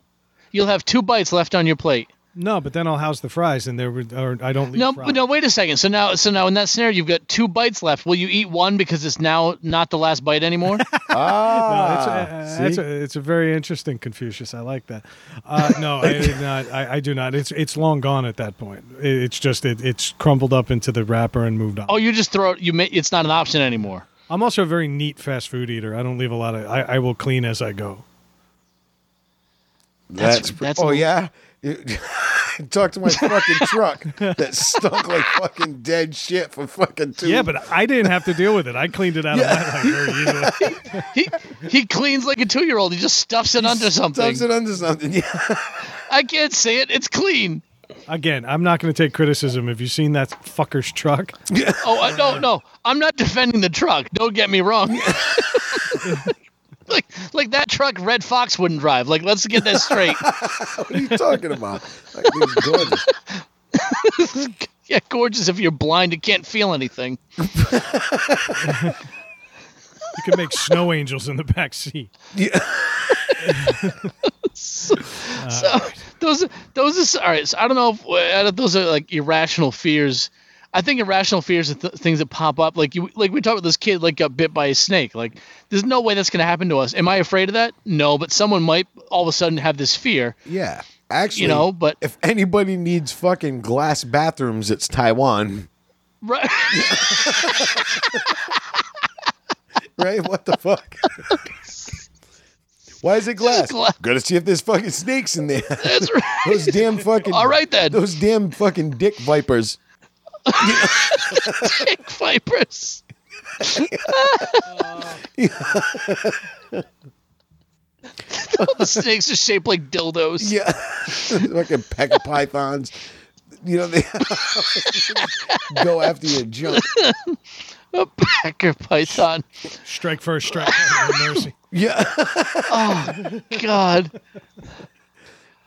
You'll have two bites left on your plate. No, but then I'll house the fries, and there would- or I don't leave No, fries. but no. Wait a second. So now, so now in that scenario, you've got two bites left. Will you eat one because it's now not the last bite anymore? No, it's, Ah, a, it's, a, it's a very interesting Confucius. I like that. Uh, no, I do not. I, I do not. It's it's long gone at that point. It, it's just it, it's crumbled up into the wrapper and moved on. oh, you just throw it. You may, It's not an option anymore. I'm also a very neat fast food eater. I don't leave a lot of. I, I will clean as I go. That's- that's, that's oh a- yeah. You- Talk to my fucking truck that stunk like fucking dead shit for fucking two. Yeah, but I didn't have to deal with it. I cleaned it out of my life very easily. He he cleans like a two year old. He just stuffs it under something. Stuffs it under something. Yeah. I can't say it. It's clean. Again, I'm not going to take criticism. Have you seen that fucker's truck? Oh I, no, no. I'm not defending the truck. Don't get me wrong. Like like that truck, Redd Foxx wouldn't drive. Like let's get that straight. What are you talking about? Like, it's gorgeous. yeah, gorgeous if you're blind and can't feel anything. You can make snow angels in the back seat. Yeah. So those those are all right. So I don't know if I don't- those are like irrational fears. I think irrational fears are th- things that pop up. Like you, like we talked about this kid like got bit by a snake. Like there's no way that's gonna happen to us. Am I afraid of that? No, but someone might all of a sudden have this fear. Yeah. Actually, You know, but if anybody needs fucking glass bathrooms, it's Taiwan. right. Right? What the fuck? Why is it glass? gla- Gotta see if there's fucking snakes in there. That's right. those damn fucking. All right then. Those damn fucking dick vipers. Dick vipers. the snakes are shaped like dildos. Yeah. fucking pecker pythons. You know, they go after your junk. A pecker python. Strike first, strike first, no mercy. Yeah. Oh God.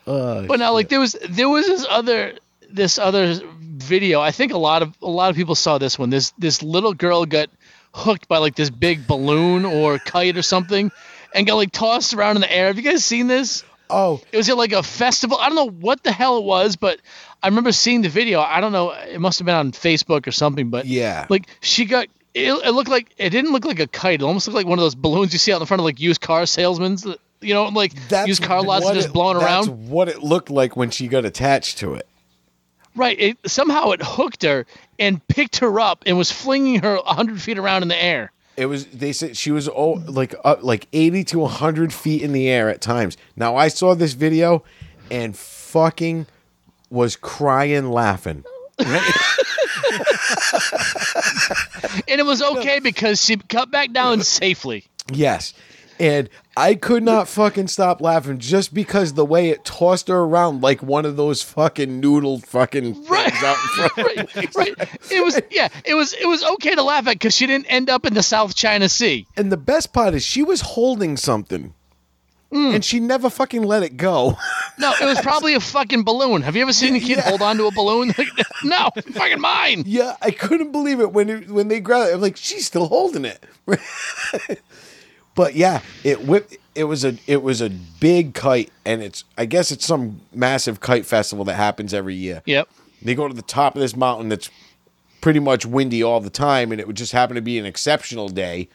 Uh, But now, like there was there was this other this other video. I think a lot of a lot of people saw this one. This this little girl got hooked by like this big balloon or kite or something, and got like tossed around in the air. Have you guys seen this? oh, It was at like a festival. I don't know what the hell it was, but I remember seeing the video. I don't know. It must have been on Facebook or something. But Yeah. like she got. It, it looked like it didn't look like a kite. It almost looked like one of those balloons you see out in front of like used car salesmen's. You know, like that's used car lots are just that's around. what it looked like when she got attached to it. Right. It, somehow it hooked her and picked her up and was flinging her 100 feet around in the air. It was. They said she was oh, like up like eighty to hundred feet in the air at times. Now I saw this video, and fucking was crying laughing. And it was okay because she cut back down safely. Yes. And I could not fucking stop laughing just because the way it tossed her around like one of those fucking noodle fucking things Right. out in front. Right. right. It was, yeah, it was, it was okay to laugh at because she didn't end up in the South China Sea. And the best part is she was holding something. Mm. And she never fucking let it go. No, it was probably a fucking balloon. Have you ever seen a kid Yeah. hold on to a balloon? no, fucking mine. yeah, I couldn't believe it when it, when they grabbed it. I'm like, she's still holding it. but yeah, it whipped. It was a it was a big kite, and it's I guess it's some massive kite festival that happens every year. Yep. They go to the top of this mountain that's pretty much windy all the time, and it would just happen to be an exceptional day.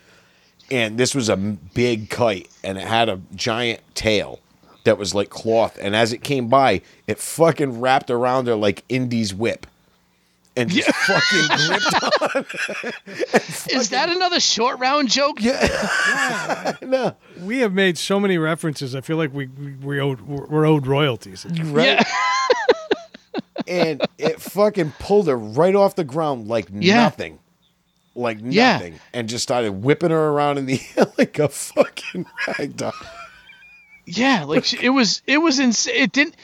And this was a big kite, and it had a giant tail that was like cloth. And as it came by, it fucking wrapped around her like Indy's whip, and just fucking gripped on. Is that another short round joke? Yeah, no, We have made so many references. I feel like we we, we owed, we're owed royalties. right? Yeah. and it fucking pulled her right off the ground like Yeah. nothing. Like Yeah. nothing. And just started whipping her around in the air like a fucking rag doll. Yeah, like she, it was it was insane. It didn't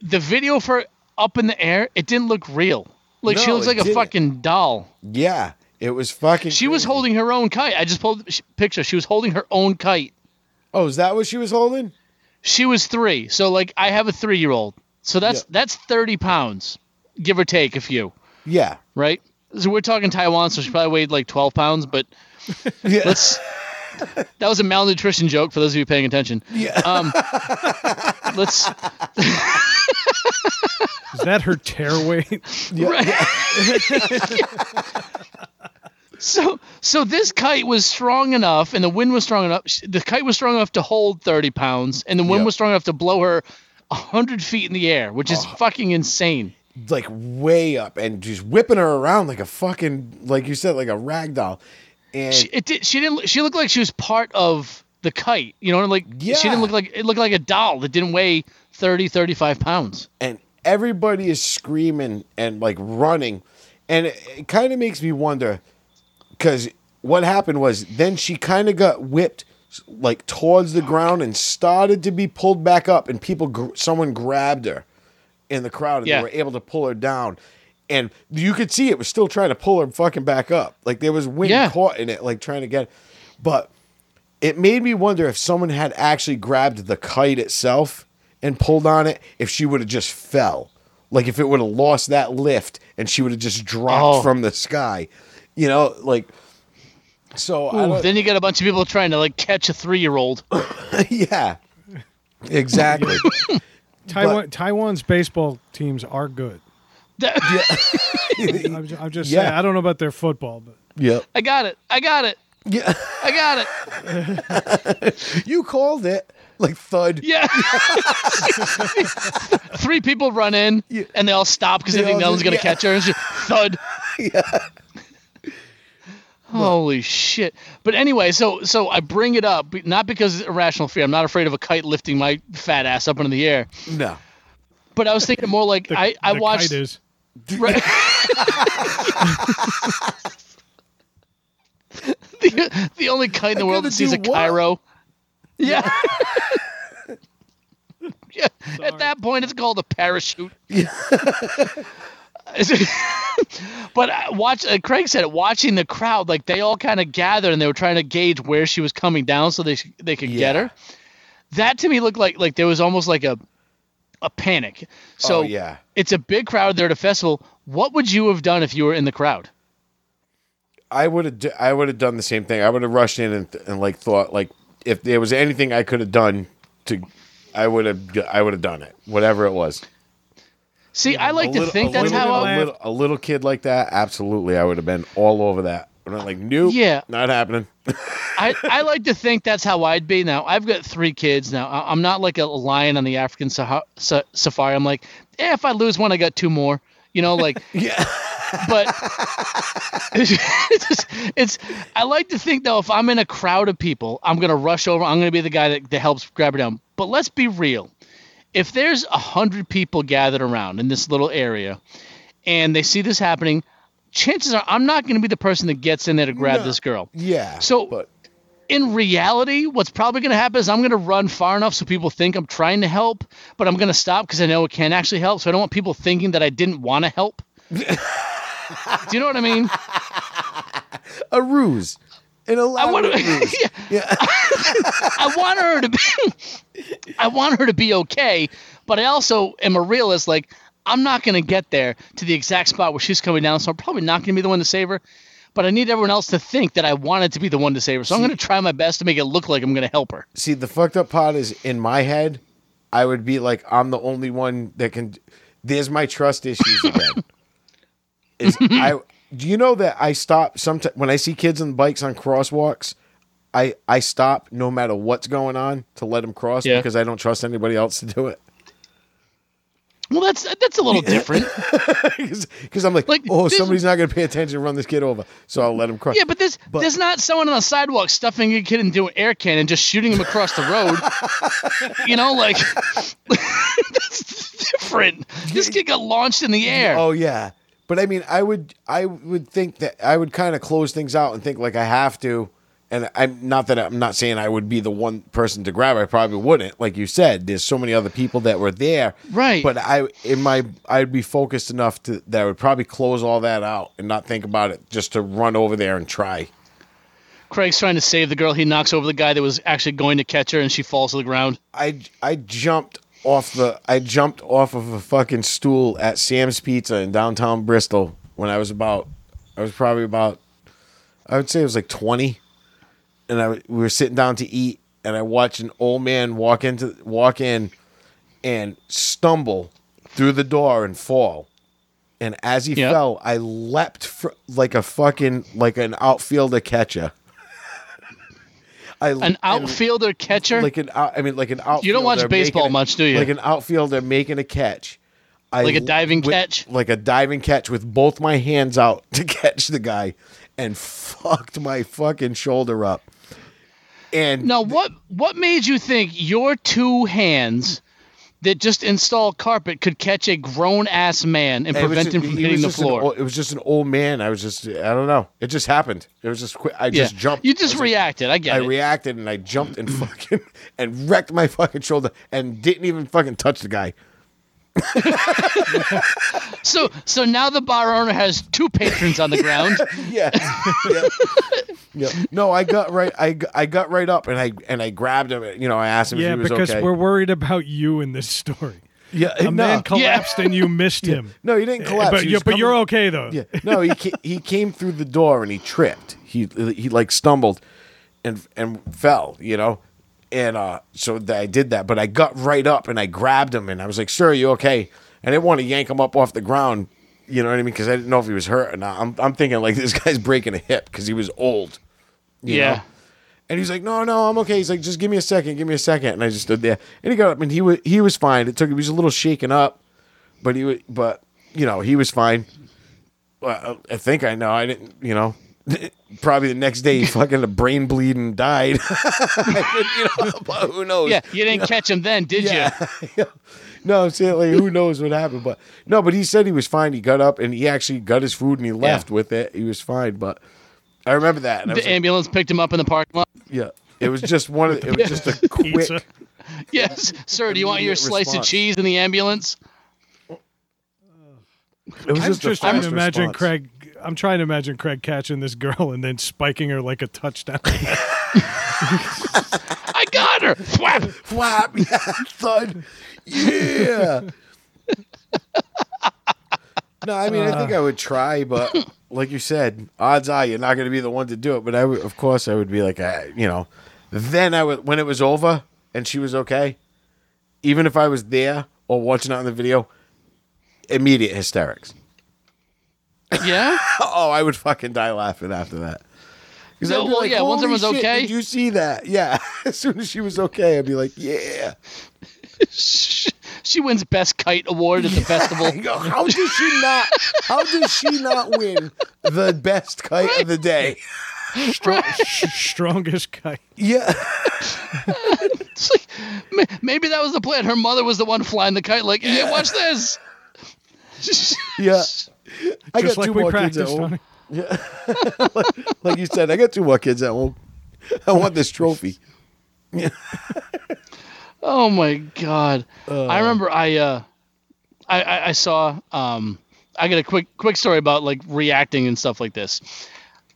the video for up in the air. It didn't look real. Like she looks like a didn't. fucking doll. Yeah. It was fucking She was holding her own kite. I just pulled the picture. She was holding her own kite. Oh, is that what she was holding? She was three. So like I have a three year old. So that's Yeah. that's thirty pounds, give or take a few, Yeah. right? So we're talking Taiwan, so she probably weighed like twelve pounds. But Yeah. let's. that was a malnutrition joke for those of you paying attention. yeah. Um, let's. Is that her tear weight? Right. so so this kite was strong enough, and the wind was strong enough. The kite was strong enough to hold thirty pounds, and the wind Yep. was strong enough to blow her hundred feet in the air, which is oh. fucking insane. like way up and just whipping her around like a fucking like you said, like a rag doll. And She, it did. She didn't. She looked like she was part of the kite. You know, like she didn't look like it looked like a doll that didn't weigh 30, 35 pounds. and everybody is screaming and like running and it, it kind of makes me wonder because what happened was then she kind of got whipped like towards the ground and started to be pulled back up and people gr- someone grabbed her in the crowd and Yeah. they were able to pull her down and you could see it was still trying to pull her fucking back up like there was wind Yeah. caught in it like trying to get but it made me wonder if someone had actually grabbed the kite itself and pulled on it, if she would have just fell. Like if it would have lost that lift and she would have just dropped Oh. from the sky. You know, like so Ooh, don't, then you got a bunch of people trying to like catch a three year old. yeah. Exactly. Taiwan Taiwan's baseball teams are good. I'm, ju- I'm just Yeah. saying. I don't know about their football, but yep. I got it. I got it. Yeah. I got it. You called it. Like thud. Yeah. Three people run in and they all stop because they, They think all no one's gonna yeah. catch her. It's just thud. Holy shit! But anyway, so so I bring it up not because of irrational fear. I'm not afraid of a kite lifting my fat ass up into the air. No. But I was thinking more like The, I I the watched kite is. right. the, the only kite in the I world that sees a do what? Cairo. Yeah. yeah. Sorry. At that point, it's called a parachute. Yeah. but uh, watch. Uh, Craig said. Watching the crowd, like they all kind of gathered and they were trying to gauge where she was coming down so they they could get her. That to me looked like like there was almost like a a panic. So oh yeah. it's a big crowd there at a festival. What would you have done if you were in the crowd? I would have. I would have done the same thing. I would have rushed in and, and like thought like if there was anything I could have done to, I would have. I would have done it. Whatever it was. See, I like to little- think that's little, how. a I, little, a little kid like that. Absolutely, I would have been all over that. But I'm like, nope. Yeah. Not happening. I, I like to think that's how I'd be. Now I've got three kids. Now I- I'm not like a lion on the African Sah- Sa- safari. I'm like, eh, if I lose one, I got two more. You know, like yeah. but it's, it's I like to think though if I'm in a crowd of people, I'm gonna rush over. I'm gonna be the guy that, that helps grab her down. But let's be real. If there's a hundred people gathered around in this little area, and they see this happening, chances are I'm not gonna be the person that gets in there to grab No. this girl. Yeah. So- but In reality, what's probably gonna happen is I'm gonna run far enough so people think I'm trying to help, but I'm gonna stop because I know it can actually help. So I don't want people thinking that I didn't want to help. Do you know what I mean? a ruse. An I elaborate want ruse. to. I want her to be. I want her to be okay, but I also am a realist. Like I'm not going to get there to the exact spot where she's coming down, so I'm probably not going to be the one to save her. But I need everyone else to think that I wanted to be the one to save her. So I'm going to try my best to make it look like I'm going to help her. See, the fucked up part is in my head, I would be like, I'm the only one that can. There's my trust issues again. is I? Do you know that I stop sometimes when I see kids on bikes on crosswalks? I I stop no matter what's going on to let them cross Yeah. because I don't trust anybody else to do it. Well, that's that's a little different. Because I'm like, Like, oh, this- somebody's not going to pay attention and run this kid over, so I'll let him cross. Yeah, but there's But- there's not someone on the sidewalk stuffing a kid into an air can and just shooting him across the road. you know, like that's different. This kid got launched in the air. Oh yeah, but I mean, I would I would think that I would kind of close things out and think like I have to, and I'm not that I'm not saying I would be the one person to grab. I probably wouldn't, like you said. There's so many other people that were there, Right. But I in my I'd be focused enough to that I would probably close all that out and not think about it, just to run over there and try. Craig's trying to save the girl. He knocks over the guy that was actually going to catch her, and she falls to the ground. I I jumped off the I jumped off of a fucking stool at Sam's Pizza in downtown Bristol when I was about I was probably about I would say it was like 20 and I we were sitting down to eat and I watched an old man walk into walk in and stumble through the door and fall. And as he Yep. fell, I leapt fr- like a fucking like an outfielder catcher. I An and- outfielder catcher. like an out, I mean like an outfielder. You don't watch baseball a- much, do you? Like an outfielder making a catch. I Like a diving with- catch? Like a diving catch with both my hands out to catch the guy and fucked my fucking shoulder up. And now, what what made you think your two hands that just installed carpet could catch a grown ass man and prevent just- him from hitting the floor? old- it was just an old man. I was just I don't know. It just happened. It was just quick. I yeah, just jumped. You I just like- reacted. I get it. I it. reacted and I jumped and fucking and wrecked my fucking shoulder and didn't even fucking touch the guy. so so now the bar owner has two patrons on the ground. yeah. yeah. Yeah. No, I got right. I, I got right up and I and I grabbed him. You know, I asked him Yeah, if he was because okay. we're worried about you in this story. yeah, A no, man collapsed and you missed him. no, he didn't eh, collapse. But, you, was but you're okay though. Yeah, no, he ca- he came through the door and he tripped. He he like stumbled and and fell. You know, and uh, so I did that. But I got right up and I grabbed him and I was like, "Sir, are you okay?" And I didn't want to yank him up off the ground. You know what I mean? Because I didn't know if he was hurt or not. I'm I'm thinking like this guy's breaking a hip because he was old. you yeah. know? And he's like, "No, no, I'm okay." He's like, "Just give me a second, give me a second. And I just stood there, and he got up, and he was he was fine. It took he was a little shaken up, but he was, but you know, he was fine. Well, I think I know. I didn't, you know, Probably the next day, he fucking a brain bleed and died. you know, but who knows? Yeah, you didn't catch him then, did you? no, I'm saying like who knows what happened, but no, but he said he was fine. He got up and he actually got his food and he left with it. He was fine, but I remember that. And I was The like, ambulance picked him up in the parking lot. yeah, it was just one. Of, it was just a quick. Yes, sir. Do you want your slice response. of cheese in the ambulance? It was I'm just, just trying to imagine response. Craig. I'm trying to imagine Craig catching this girl and then spiking her like a touchdown. I got her. Thwap. Flap, yeah, thud, yeah. no, I mean, I think I would try, but like you said, odds are you're not going to be the one to do it. But I would, of course, I would be like, uh, you know, then I would when it was over and she was okay, even if I was there or watching it on the video, immediate hysterics. Yeah. Oh, I would fucking die laughing after that. 'Cause No, I'd be well, yeah, once "Holy everyone's shit, okay." Did you see that? Yeah. As soon as she was okay, I'd be like, yeah. she wins best kite award at the festival. How does she not? How does she not win the best kite of the day? Strong, strongest kite. Yeah, like, maybe that was the plan. Her mother was the one flying the kite. Like, hey, watch this. yeah. I Just got like two more kids at home. Tony. like, like you said, I got two more kids at home. I want this trophy. Yeah. Oh my god! I remember I uh, I, I I saw um, I got a quick quick story about like reacting and stuff like this.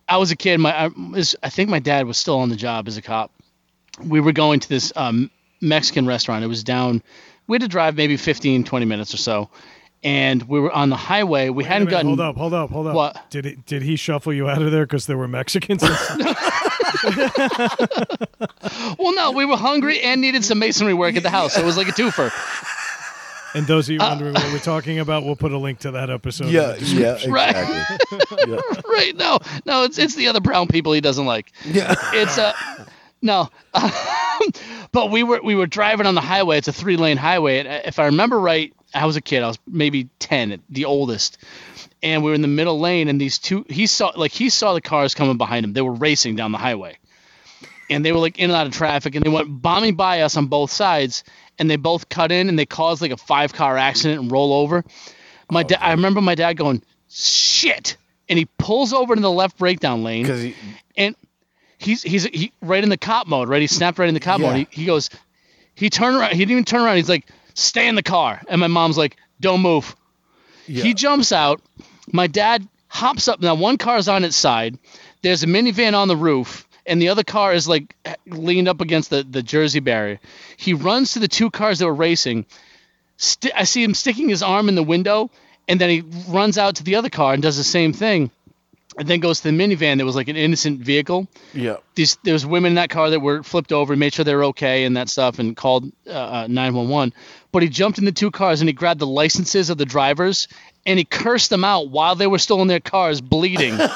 I was a kid. My I, was, I think my dad was still on the job as a cop. We were going to this um, Mexican restaurant. It was down. We had to drive maybe 15, 20 minutes or so, and we were on the highway. We Wait hadn't minute, gotten. hold up, hold up, hold up. What? Did he did he shuffle you out of there because there were Mexicans? Well, no, we were hungry and needed some masonry work at the house, so it was like a twofer. and those of you Uh, wondering what we're talking about, we'll put a link to that episode. in Yeah, the description. yeah, Right. yeah. right? No, no, it's it's the other brown people he doesn't like. yeah. It's a no, but we were we were driving on the highway. It's a three lane highway. And if I remember right, I was a kid. I was maybe ten, the oldest, and we were in the middle lane. And these two, he saw like he saw the cars coming behind him. They were racing down the highway, and they were like in and out of traffic, and they went bombing by us on both sides, and they both cut in, and they caused like a five car accident and roll over. My dad, I remember my dad going, "Shit." And he pulls over to the left breakdown lane he, and he's he's he, right in the cop mode, right? He snapped right in the cop Yeah. mode. He, he goes, he turned around. He didn't even turn around. He's like, stay in the car. And my mom's like, don't move. yeah. He jumps out. My dad hops up. Now one car's on its side. There's a minivan on the roof, and the other car is like leaned up against the the Jersey barrier. He runs to the two cars that were racing. St- I see him sticking his arm in the window, and then he runs out to the other car and does the same thing. And then goes to the minivan that was like an innocent vehicle. Yeah. these there was women in that car that were flipped over and made sure they were okay and that stuff and called uh, uh, 911 but he jumped in the two cars and he grabbed the licenses of the drivers and he cursed them out while they were still in their cars bleeding.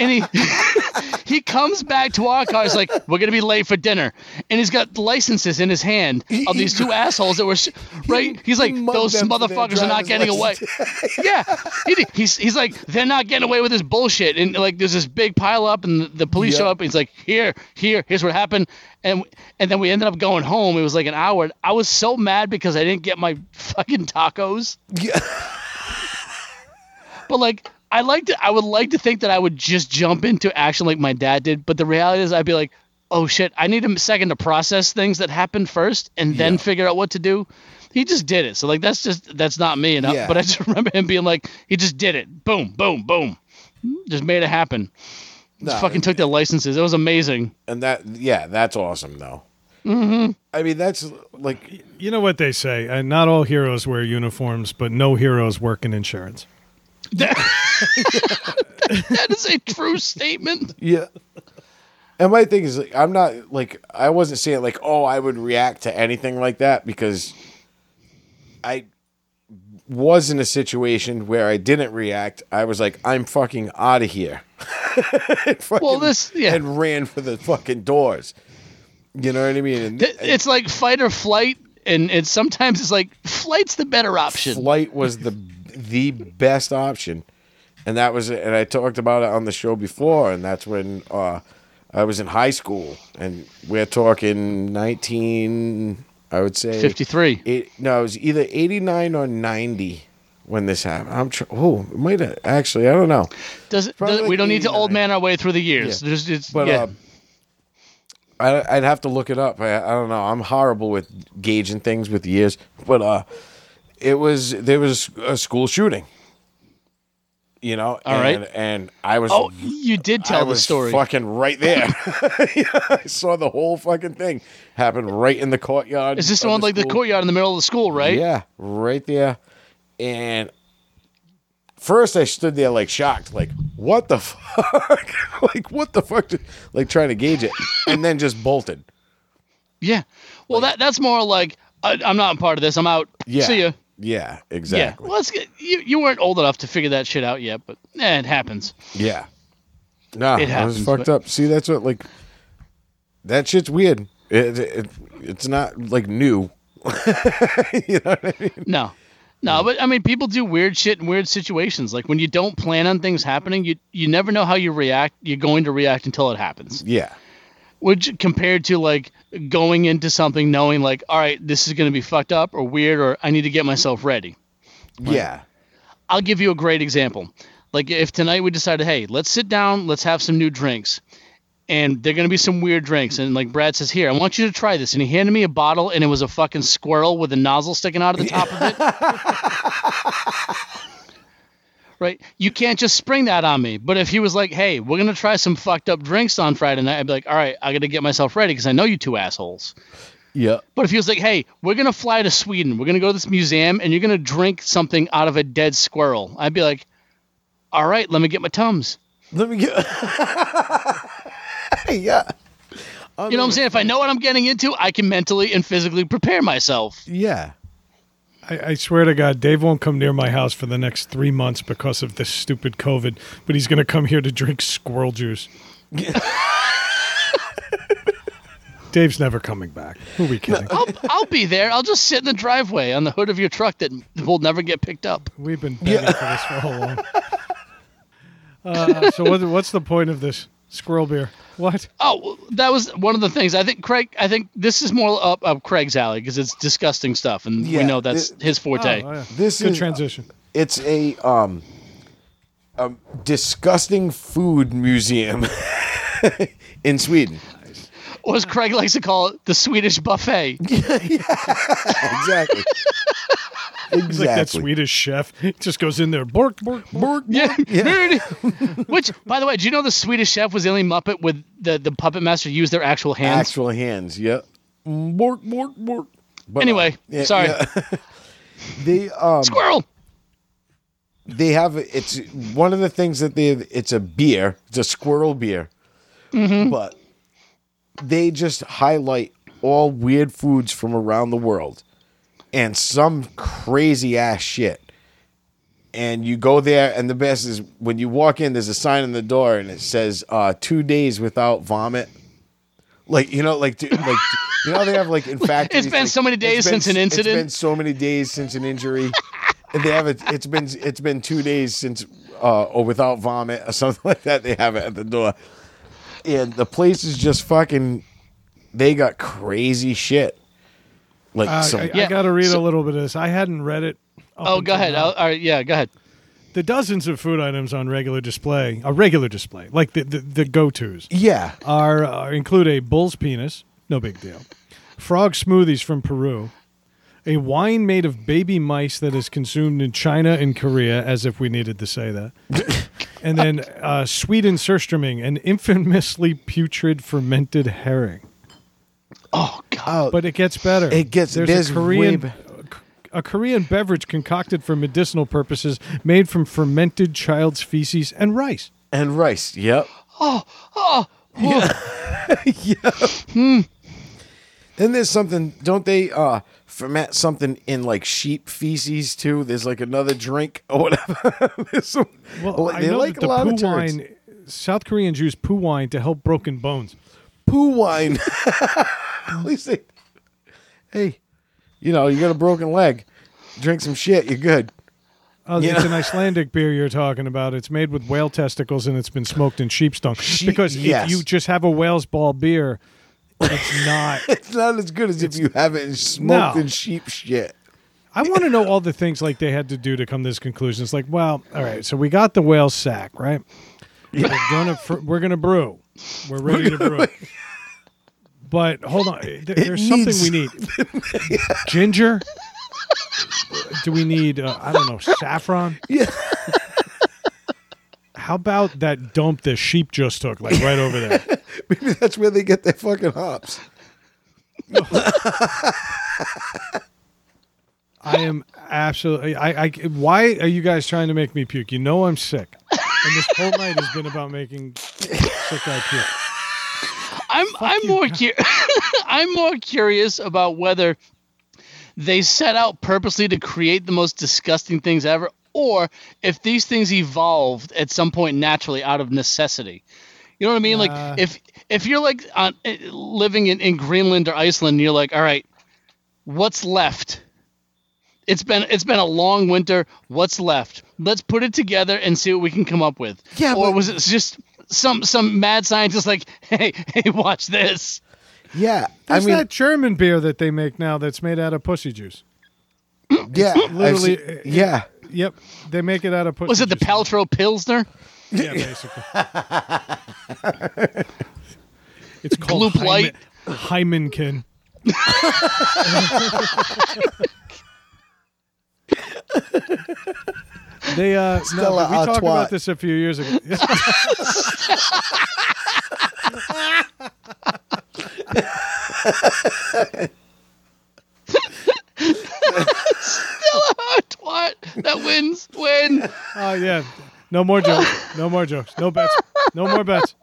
And he he comes back to our car. He's like we're gonna be late for dinner. And he's got licenses in his hand of these two assholes that were right? He's like those them for their motherfuckers are not getting away. Yeah, he, he's he's like they're not getting away with this bullshit, and like there's this big pile up, and the, the police show up, and he's like, here, here, here's what happened, and and then we ended up going home. It was like an hour. I was so mad because I didn't get my fucking tacos, Yeah. but like I like to, I would like to think that I would just jump into action like my dad did, but the reality is I'd be like, oh shit, I need a second to process things that happened first, and then Yeah. figure out what to do. He just did it. So like that's just that's not me. And I- Yeah. but I just remember him being like, he just did it. Boom, boom, boom. Just made it happen. No, Just fucking took the licenses. It was amazing. And that, yeah, that's awesome, though. Mm-hmm. I mean, that's like, You know what they say? Uh, not all heroes wear uniforms, but no heroes work in insurance. that is a true statement. yeah. And my thing is, like, I'm not like I wasn't saying like, oh, I would react to anything like that because I was in a situation where I didn't react. I was like, I'm fucking out of here. Fucking- Well, this- yeah. and ran for the fucking doors. You know what I mean? And It- It's like fight or flight, and it's sometimes it's like flight's the better option. flight was the the best option. and that was and I talked about it on the show before, and that's when uh, I was in high school, and we're talking nineteen. I would say 53. Eight, no, it was either eighty nine or ninety when this happened. I'm tr- oh, it might have actually. I don't know, Does it? Does, we don't need to old man our way through the years. Yeah. There's, it's, but yeah. um, I, I'd have to look it up. I, I don't know. I'm horrible with gauging things with years, but uh, it was there was a school shooting. You know, All right. and, and I was oh, you did I tell the was story. fucking right there. I saw the whole fucking thing happen right in the courtyard. Is this the one like the courtyard in the middle of the school, right? Yeah, right there. And first I stood there like shocked, like, what the fuck? like, what the fuck? Like trying to gauge it. And then just bolted. Yeah. Well, that that's more like I, I'm not a part of this. I'm out. Yeah. See ya. Yeah, exactly. Yeah. Well, let's get you. You weren't old enough to figure that shit out yet, but eh, it happens. Yeah. Nah, It I was happens, fucked but- up. See, that's what, like, that shit's weird. It, it, it's not, like, new. you know what I mean? No. No, but I mean, people do weird shit in weird situations. Like when you don't plan on things happening, you you never know how you react. You're going to react until it happens. Yeah. Which compared to like going into something knowing like, all right, this is going to be fucked up or weird, or I need to get myself ready. Yeah. I'll give you a great example. Like if tonight we decided, hey, let's sit down, let's have some new drinks. And they're gonna be some weird drinks. And like Brad says, here, I want you to try this. And he handed me a bottle and it was a fucking squirrel with a nozzle sticking out of the top of it. right? You can't just spring that on me. But if he was like, hey, we're gonna try some fucked up drinks on Friday night, I'd be like, all right, I gotta get myself ready because I know you two assholes. Yeah. But if he was like, hey, we're going to fly to Sweden, we're going to go to this museum, and you're going to drink something out of a dead squirrel, I'd be like, all right, let me get my Tums. Let me get. yeah. You know what I'm saying? If I know what I'm getting into, I can mentally and physically prepare myself. Yeah. I, I swear to God, Dave won't come near my house for the next three months because of this stupid COVID. But he's going to come here to drink squirrel juice. Dave's never coming back. Who are we kidding? I'll, I'll be there. I'll just sit in the driveway on the hood of your truck that will never get picked up. We've been begging for this for how long? Uh, so what, what's the point of this squirrel beer? What? Oh, that was one of the things. I think Craig. I think this is more up, up Craig's alley because it's disgusting stuff, and Yeah, we know that's it- his forte. Oh, oh, yeah. This Good is transition. It's a um a disgusting food museum in Sweden. Or as Craig likes to call it, the Swedish buffet. Exactly. He's like that. Swedish chef. Just goes in there, bork, bork, bork. Yeah. Which, by the way, do you know the Swedish chef was the only Muppet with the, the puppet master used their actual hands? Actual hands. Yep. Bork, bork, bork. But, Anyway, uh, yeah, sorry. yeah. they um Squirrel. they have it's one of the things that they it's a beer it's a squirrel beer but they just highlight all weird foods from around the world and some crazy ass shit. And you go there and the best is when you walk in there's a sign on the door and it says uh two days without vomit. Like you know like like you know they have like in fact It's been so many days since an incident." it's been so many days since an injury. And they have it it's been it's been two days since uh or without vomit or something like that they have it at the door. And the place is just fucking they got crazy shit like Uh, some I, I got to read so- a little bit of this. I hadn't read it. Oh, go ahead. I'll, all right, yeah, go ahead. the dozens of food items on regular display, a regular display, like the the, the go tos, yeah are, are include a bull's penis, no big deal, frog smoothies from Peru, a wine made of baby mice that is consumed in China and Korea, as if we needed to say that, and then uh, Sweden surströmming, an infamously putrid fermented herring. Oh, God. oh But it gets better. It gets- there's, there's a Korean be- a Korean beverage concocted for medicinal purposes, made from fermented child's feces and rice. and rice yep Oh, oh. yeah, yeah. Then there's something, don't they uh ferment something in like sheep feces too? There's like another drink or whatever. There's some, Well, I they know like that a lot the of poo turds. wine. South Koreans use poo wine to help broken bones. Poo wine. At least they, hey, you know, you got a broken leg, drink some shit, you're good. Oh, You it's know? an Icelandic beer you're talking about. It's made with whale testicles and it's been smoked in sheep's dung. Sheep- because yes. if you just have a whale's ball beer, it's not. It's not as good as if you have it smoked No. and sheep shit. I want to know all the things like they had to do to come to this conclusion. It's like, well, all right, so we got the whale sack, right? We're gonna fr- we're gonna brew. We're ready to brew. But hold on, there- there's something we need. Ginger. Do we need? Uh, I don't know, saffron. Yeah. How about that dump the sheep just took, like right over there? Maybe that's where they get their fucking hops. I am absolutely. I, I. Why are you guys trying to make me puke? You know I'm sick, and this whole night has been about making sick guy puke. I'm I'm you. more cu- I'm more curious about whether they set out purposely to create the most disgusting things ever, or if these things evolved at some point naturally out of necessity. You know what I mean? Nah. Like if if you're like on, eh, living in, in Greenland or Iceland, and you're like, all right, what's left? It's been it's been a long winter. What's left? Let's put it together and see what we can come up with. Yeah, or but- was it just some some mad scientist like, hey hey, watch this? Yeah. There's I mean, that German beer that they make now that's made out of pussy juice. Mm. yeah. Literally, seen- yeah. Yep, they make it out of pussy. Was it the juice. Paltrow Pilsner? Yeah, basically. it's called Gloop Light. Hyman, Hymankin. they uh no, Stella but we talked Artois. about this a few years ago. Still a hot what? That wins. Win. Oh yeah. No more jokes. No more jokes. No bets. No more bets.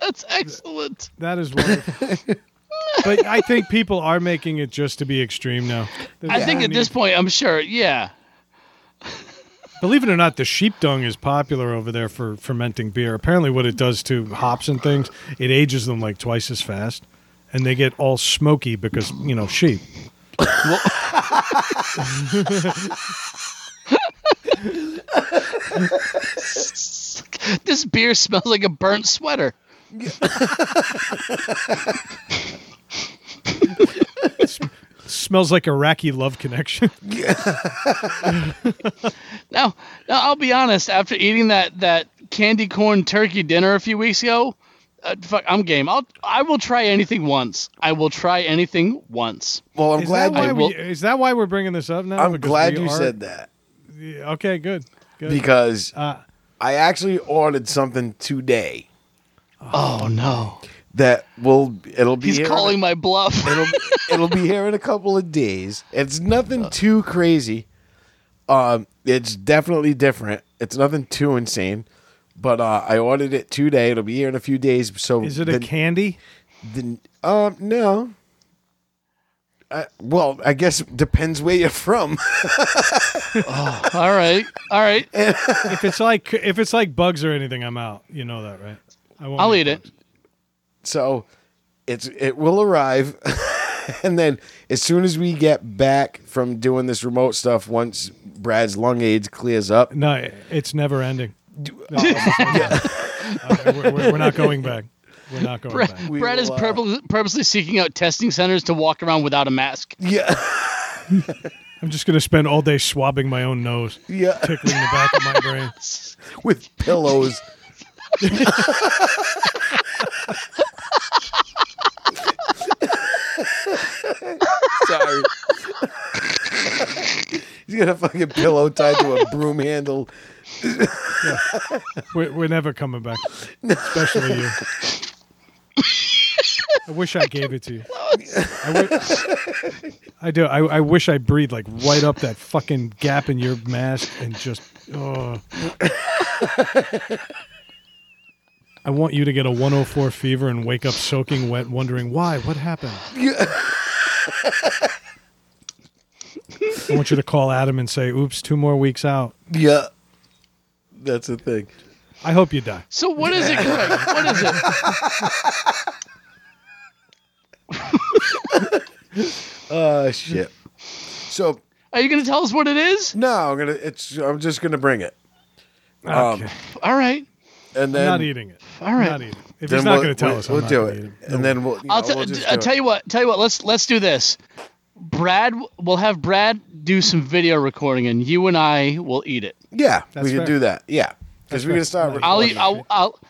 That's excellent. That is wonderful. but I think people are making it just to be extreme now. There's I think no at this point, I'm sure. Yeah. Believe it or not, the sheep dung is popular over there for fermenting beer. Apparently, what it does to hops and things, it ages them like twice as fast, and they get all smoky because you know sheep. This beer smells like a burnt sweater. smells like Iraqi love connection. Now, now I'll be honest. After eating that that candy corn turkey dinner a few weeks ago, uh, fuck, I'm game. I'll I will try anything once. I will try anything once. Well, I'm is, glad. that why I we, is that why we're bringing this up now? I'm Because glad you are- said that Yeah, Okay, good. Good. because uh, I actually ordered something today Oh no, that will it'll be he's here calling in my bluff. it'll it'll be here in a couple of days. It's nothing too crazy. Um, it's definitely different. It's nothing too insane. But uh, I ordered it today. It'll be here in a few days. So is it a candy? the- um no. Uh, well, I guess it depends where you're from. all right, all right. if it's like if it's like bugs or anything, I'm out. You know that, right? I won't I'll eat eat it. Bugs. So it's it will arrive, and then as soon as we get back from doing this remote stuff, once Brad's lung AIDS clears up, No, it's never ending. Uh, we're, we're- we're not going back. We're not going Brad, back. We Brad is will, uh, purposely, purposely seeking out testing centers to walk around without a mask. yeah, I'm just gonna spend all day swabbing my own nose, yeah, tickling the back of my brain. with pillows. Sorry. He's got a fucking pillow tied to a broom handle. We're, we're never coming back, especially you. I wish I gave it to you. I, wi- I do. I, I wish I breathed like right up that fucking gap in your mask and just. Oh. I want you to get a 104 fever and wake up soaking wet, wondering why. What happened? I want you to call Adam and say, "Oops, two more weeks out." Yeah, that's the thing. I hope you die. So what is it, Greg? What is it? Uh shit. So Are you going to tell us what it is? No, I'm gonna. It's. I'm just gonna bring it, Okay. All right. And I'm then not eating it. All right. Not eating it. If then he's not we'll, going to tell we'll, us, I'm we'll not do it, eat it. and then we'll. You I'll, know, t- we'll just uh, I'll tell you what. Tell you what. Let's let's do this. Brad, we'll have Brad do some video recording, and you and I will eat it. Yeah, That's we can do that. Yeah, because we're fair. gonna start. Nice. I'll eat. I'll. I'll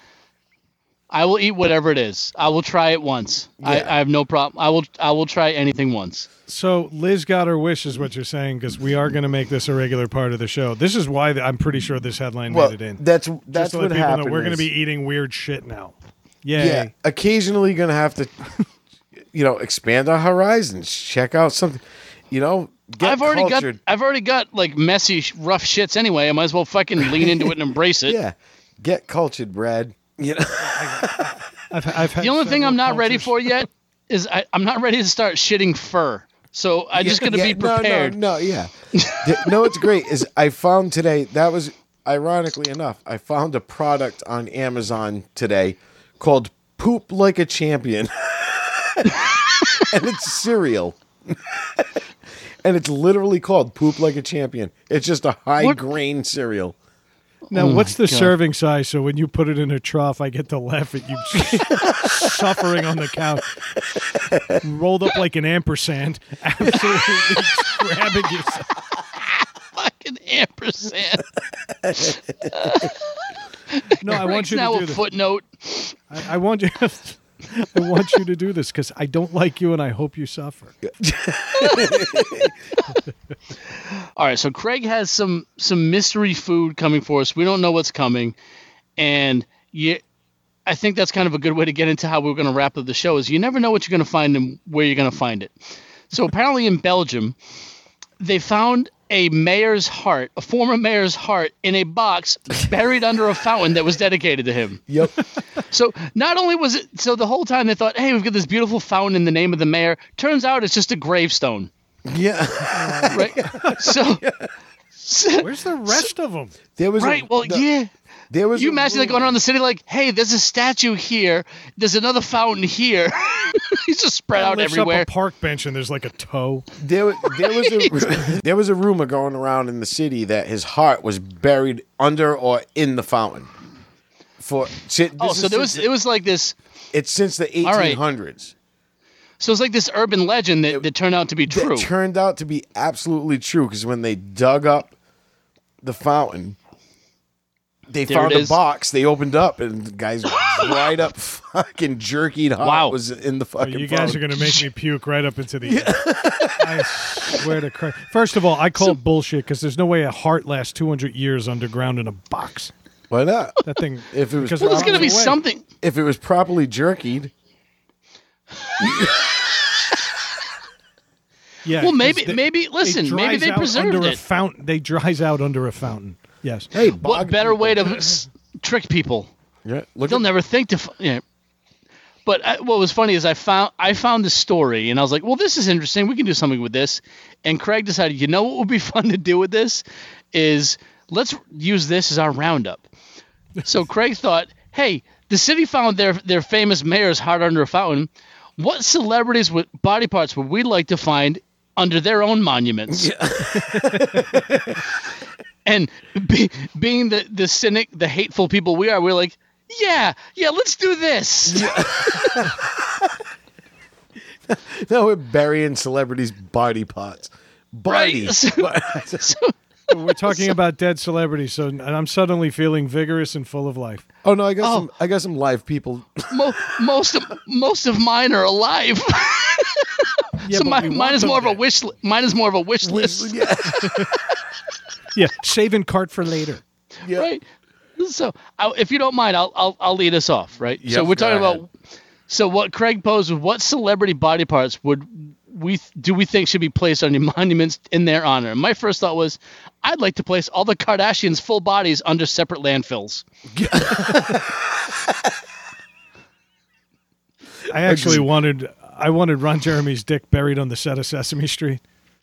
I will eat whatever it is. I will try it once. I, Yeah. I have no problem. I will. I will try anything once. So Liz got her wish, is what you're saying, because we are going to make this a regular part of the show. This is why th- I'm pretty sure this headline Well, made it in. that's Just that's to what let people happened. know we're going to be eating weird shit now. Yay. yeah, occasionally gonna have to, you know, expand our horizons. Check out something, you know. Get I've already cultured. got. I've already got like messy, rough shits anyway. I might as well fucking lean into it and embrace it. Yeah, get cultured, Brad. You know. I've, I've had The only thing I'm not ready for yet is I, I'm not ready to start shitting fur. So I'm just gonna Yeah, be prepared. No, no, no yeah. Th- no, it's great. Is I found today that was ironically enough, I found a product on Amazon today called "Poop Like a Champion," and it's cereal. and it's literally called "Poop Like a Champion." It's just a high What? grain cereal. Now, Oh what's the God. serving size so when you put it in a trough, I get to laugh at you suffering on the couch, rolled up like an ampersand, absolutely grabbing yourself. Fucking ampersand. No, I want Greg's you now to do a this. footnote. I, I want you. I want you to do this because I don't like you and I hope you suffer. All right, so Craig has some some mystery food coming for us. We don't know what's coming, and you, I think that's kind of a good way to get into how we're going to wrap up the show. Is you never know what you're going to find and where you're going to find it. So apparently in Belgium, they found a mayor's heart, a former mayor's heart, in a box buried under a fountain that was dedicated to him. Yep. So not only was it so the whole time they thought, hey, we've got this beautiful fountain in the name of the mayor. Turns out it's just a gravestone, yeah. right? so, so Where's the rest of them? There was right, A, well, the- yeah. There was. You imagine like going around the city like, hey, there's a statue here, there's another fountain here. He's just spread out Lifts everywhere. up a park bench and there's like a toe. There, there was a there was a rumor going around in the city that his heart was buried under or in the fountain. For si- oh, so there was since it was like this. it's since the All right. 1800s. So it's like this urban legend that, that turned out to be true. That turned out to be absolutely true because when they dug up the fountain, they There found it a box. They opened up and the guys dried up fucking jerkied heart Wow. was in the Oh, fucking. you guys are going to make me puke right up into the. I swear to Christ. First of all, I call it bullshit because there's no way a heart lasts 200 years underground in a box. Why not? That thing. If it was well, there's gonna be runs away. something. If it was properly jerkied, Yeah. Well, 'cause maybe they- maybe listen, maybe they out preserved under a it. fountain. They dries out under a fountain. Yes. hey, What better people. way to trick people? Yeah, look They'll at- never think to. f- Yeah. But I, what was funny is I found I found the story and I was like, well, this is interesting. We can do something with this. And Craig decided, you know what would be fun to do with this is let's use this as our roundup. So Craig thought, hey, the city found their their famous mayor's heart under a fountain. What celebrities with body parts would we like to find under their own monuments? and be, being the the cynic, the hateful people we are, we're like, yeah, yeah, let's do this. No, we're burying celebrities' body parts. Body. Right. So- So, We're talking about dead celebrities, so and I'm suddenly feeling vigorous and full of life. oh no, I got Oh. some. I got some live people. mo- most of most of mine are alive. Yeah, so my, mine is more of a wish. Li- mine is more of a wish list, yeah, Yeah, saving cart for later. yeah. right? So, I, if you don't mind, I'll I'll, I'll lead us off, right? so we're talking ahead. about. So what Craig posed was what celebrity body parts would we do we think should be placed on your monuments in their honor? And my first thought was, I'd like to place all the Kardashians' full bodies under separate landfills. I actually wanted I wanted Ron Jeremy's dick buried on the set of Sesame Street.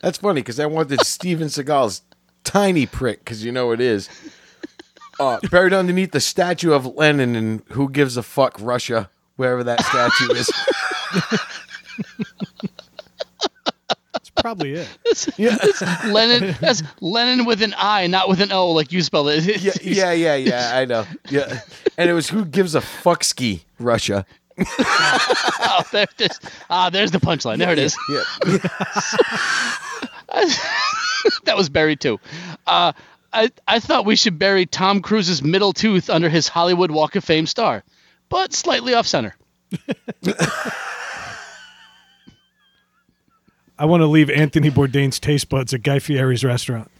That's funny because I wanted Steven Seagal's tiny prick because you know it is. Uh, buried underneath the statue of Lenin and who gives a fuck Russia, wherever that statue is. That's probably it. Yeah. Lenin. That's Lenin with an I, not with an O, like you spelled it. yeah, yeah, yeah, yeah. I know. Yeah, and it was who gives a fuck ski Russia. oh, there, there's, ah, there's the punchline. There it is. Yeah, that was buried too. Uh, I I thought we should bury Tom Cruise's middle tooth under his Hollywood Walk of Fame star, but slightly off center. I want to leave Anthony Bourdain's taste buds at Guy Fieri's restaurant.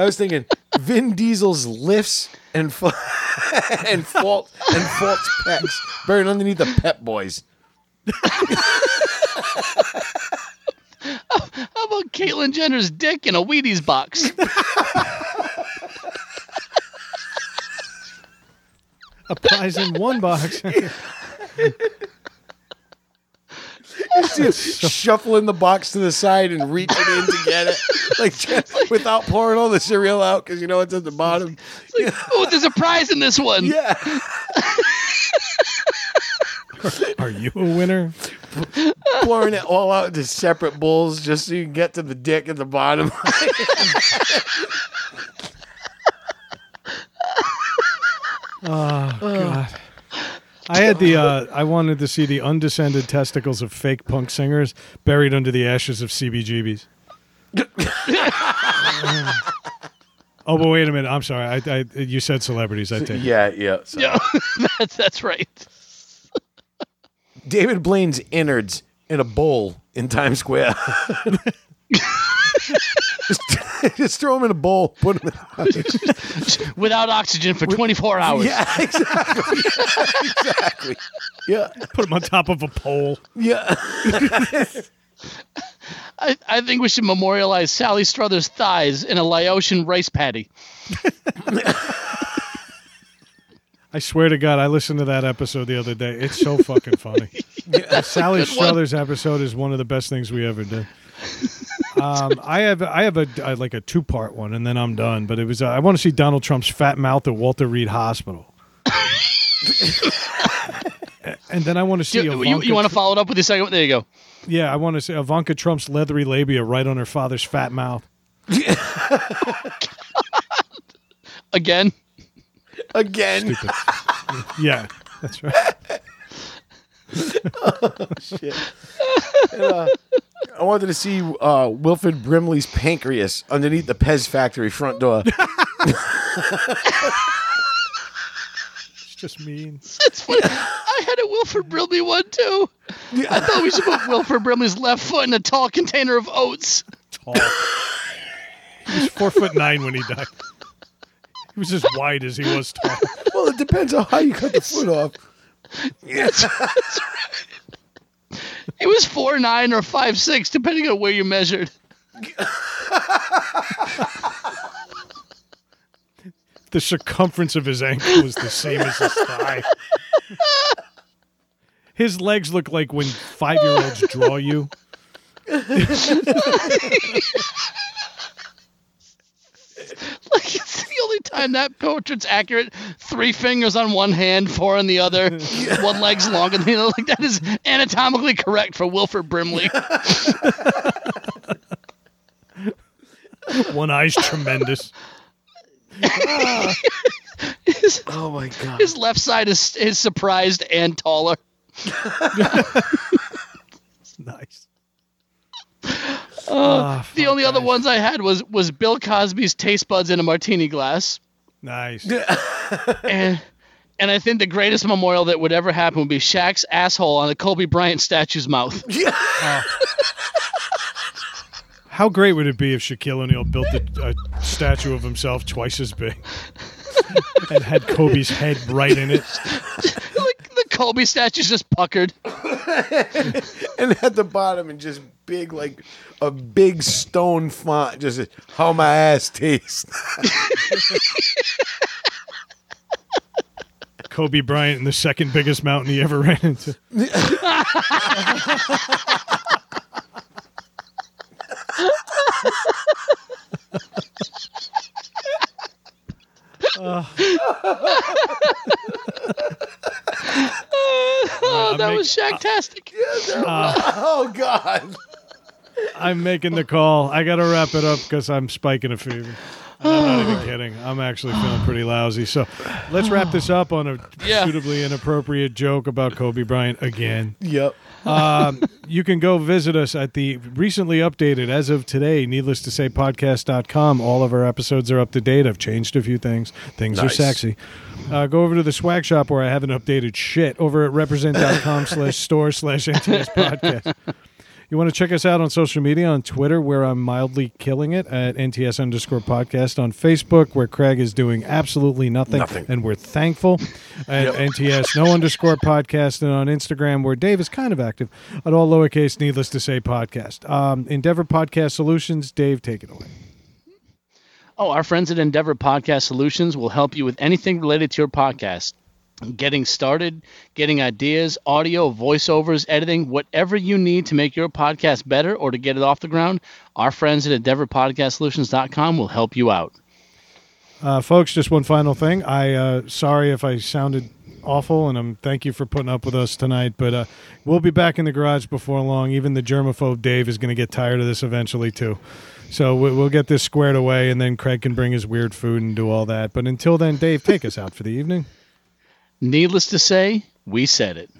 I was thinking Vin Diesel's lifts and fa- and fault and faults pecs buried underneath the Pep Boys. How about Caitlyn Jenner's dick in a Wheaties box? A prize in one box. shuffling the box to the side and reaching in to get it, like just without pouring all the cereal out because you know it's at the bottom. oh, there's a prize in this one. Yeah, Are you a winner? pouring it all out into separate bowls just so you can get to the dick at the bottom. Oh God. I had the uh, I wanted to see the undescended testicles of fake punk singers buried under the ashes of CBGBs. oh, but wait a minute. I'm sorry. I, I you said celebrities. I take. yeah, yeah. So. Yeah, that's that's right. David Blaine's innards in a bowl in Times Square. just, just throw them in a bowl. Put them in. Without oxygen for 24 hours. Yeah, exactly. Yeah, exactly. Yeah, Put them on top of a pole. yeah. I, I think we should memorialize Sally Struthers' thighs in a Laotian rice paddy. I swear to God, I listened to that episode the other day. It's so fucking funny. The Sally good one. Struthers episode is one of the best things we ever did. Um, I have I have a, a like a two part one, and then I'm done. But it was uh, I want to see Donald Trump's fat mouth at Walter Reed Hospital, and then I want to see You, Ivanka you, want to follow it up with the second one? There you go. yeah I want to see Ivanka Trump's leathery labia right on her father's fat mouth. Again. Again. Yeah, that's right. Shit. And, uh, I wanted to see uh, Wilford Brimley's pancreas underneath the Pez factory front door. It's just mean. It's funny. I had a Wilford Brimley one too. I thought we should put Wilford Brimley's left foot in a tall container of oats. Tall. He was four foot nine when he died. He was as wide as he was tall. well, it depends on how you cut the foot off. It was four nine or five six, depending on where you measured. The circumference of his ankle was the same as his thigh. His legs look like when five year olds draw you. Like it's the only time that portrait's accurate. Three fingers on one hand, four on the other. one leg's longer than the other. Like that is anatomically correct for Wilford Brimley. One eye's tremendous. his, Oh my god. his left side is is surprised and taller. Nice. Uh, the fuck, only other ones I had was was Bill Cosby's taste buds in a martini glass, Nice. and and I think the greatest memorial that would ever happen would be Shaq's asshole on a Kobe Bryant statue's mouth. Yeah. How great would it be if Shaquille O'Neal built a, a statue of himself twice as big and had Kobe's head right in it? Like the Kobe statue's just puckered. and at the bottom, and just big, like a big stone font, just how my ass tastes. Kobe Bryant in the second biggest mountain he ever ran into. that make- was Shacktastic. oh God. I'm making the call. I got to wrap it up because I'm spiking a fever. I'm not even kidding. I'm actually feeling pretty lousy. So let's wrap this up on a Yeah. suitably inappropriate joke about Kobe Bryant again. Yep. Um, you can go visit us at the recently updated, as of today, needless to say, podcast.com. All of our episodes are up to date. I've changed a few things. Things are sexy. Uh, go over to the swag shop where I haven't updated shit over at represent.com slash store slash NTS podcast. You want to check us out on social media on Twitter, where I'm mildly killing it at NTS underscore podcast. On Facebook, where Craig is doing absolutely nothing, Nothing. and we're thankful. At NTS no underscore podcast, and on Instagram, where Dave is kind of active at all lowercase, needless to say, podcast. Um, Endeavor Podcast Solutions, Dave, take it away. Oh, our friends at Endeavor Podcast Solutions will help you with anything related to your podcast. Getting started, getting ideas, audio, voiceovers, editing, whatever you need to make your podcast better or to get it off the ground, our friends at EndeavorPodcastSolutions.com will help you out. Uh, folks, just one final thing. I uh, sorry if I sounded awful, and I'm thank you for putting up with us tonight. But uh, we'll be back in the garage before long. Even the germaphobe Dave is going to get tired of this eventually too. So we- we'll get this squared away, and then Craig can bring his weird food and do all that. But until then, Dave, take us out for the evening. Needless to say, we said it.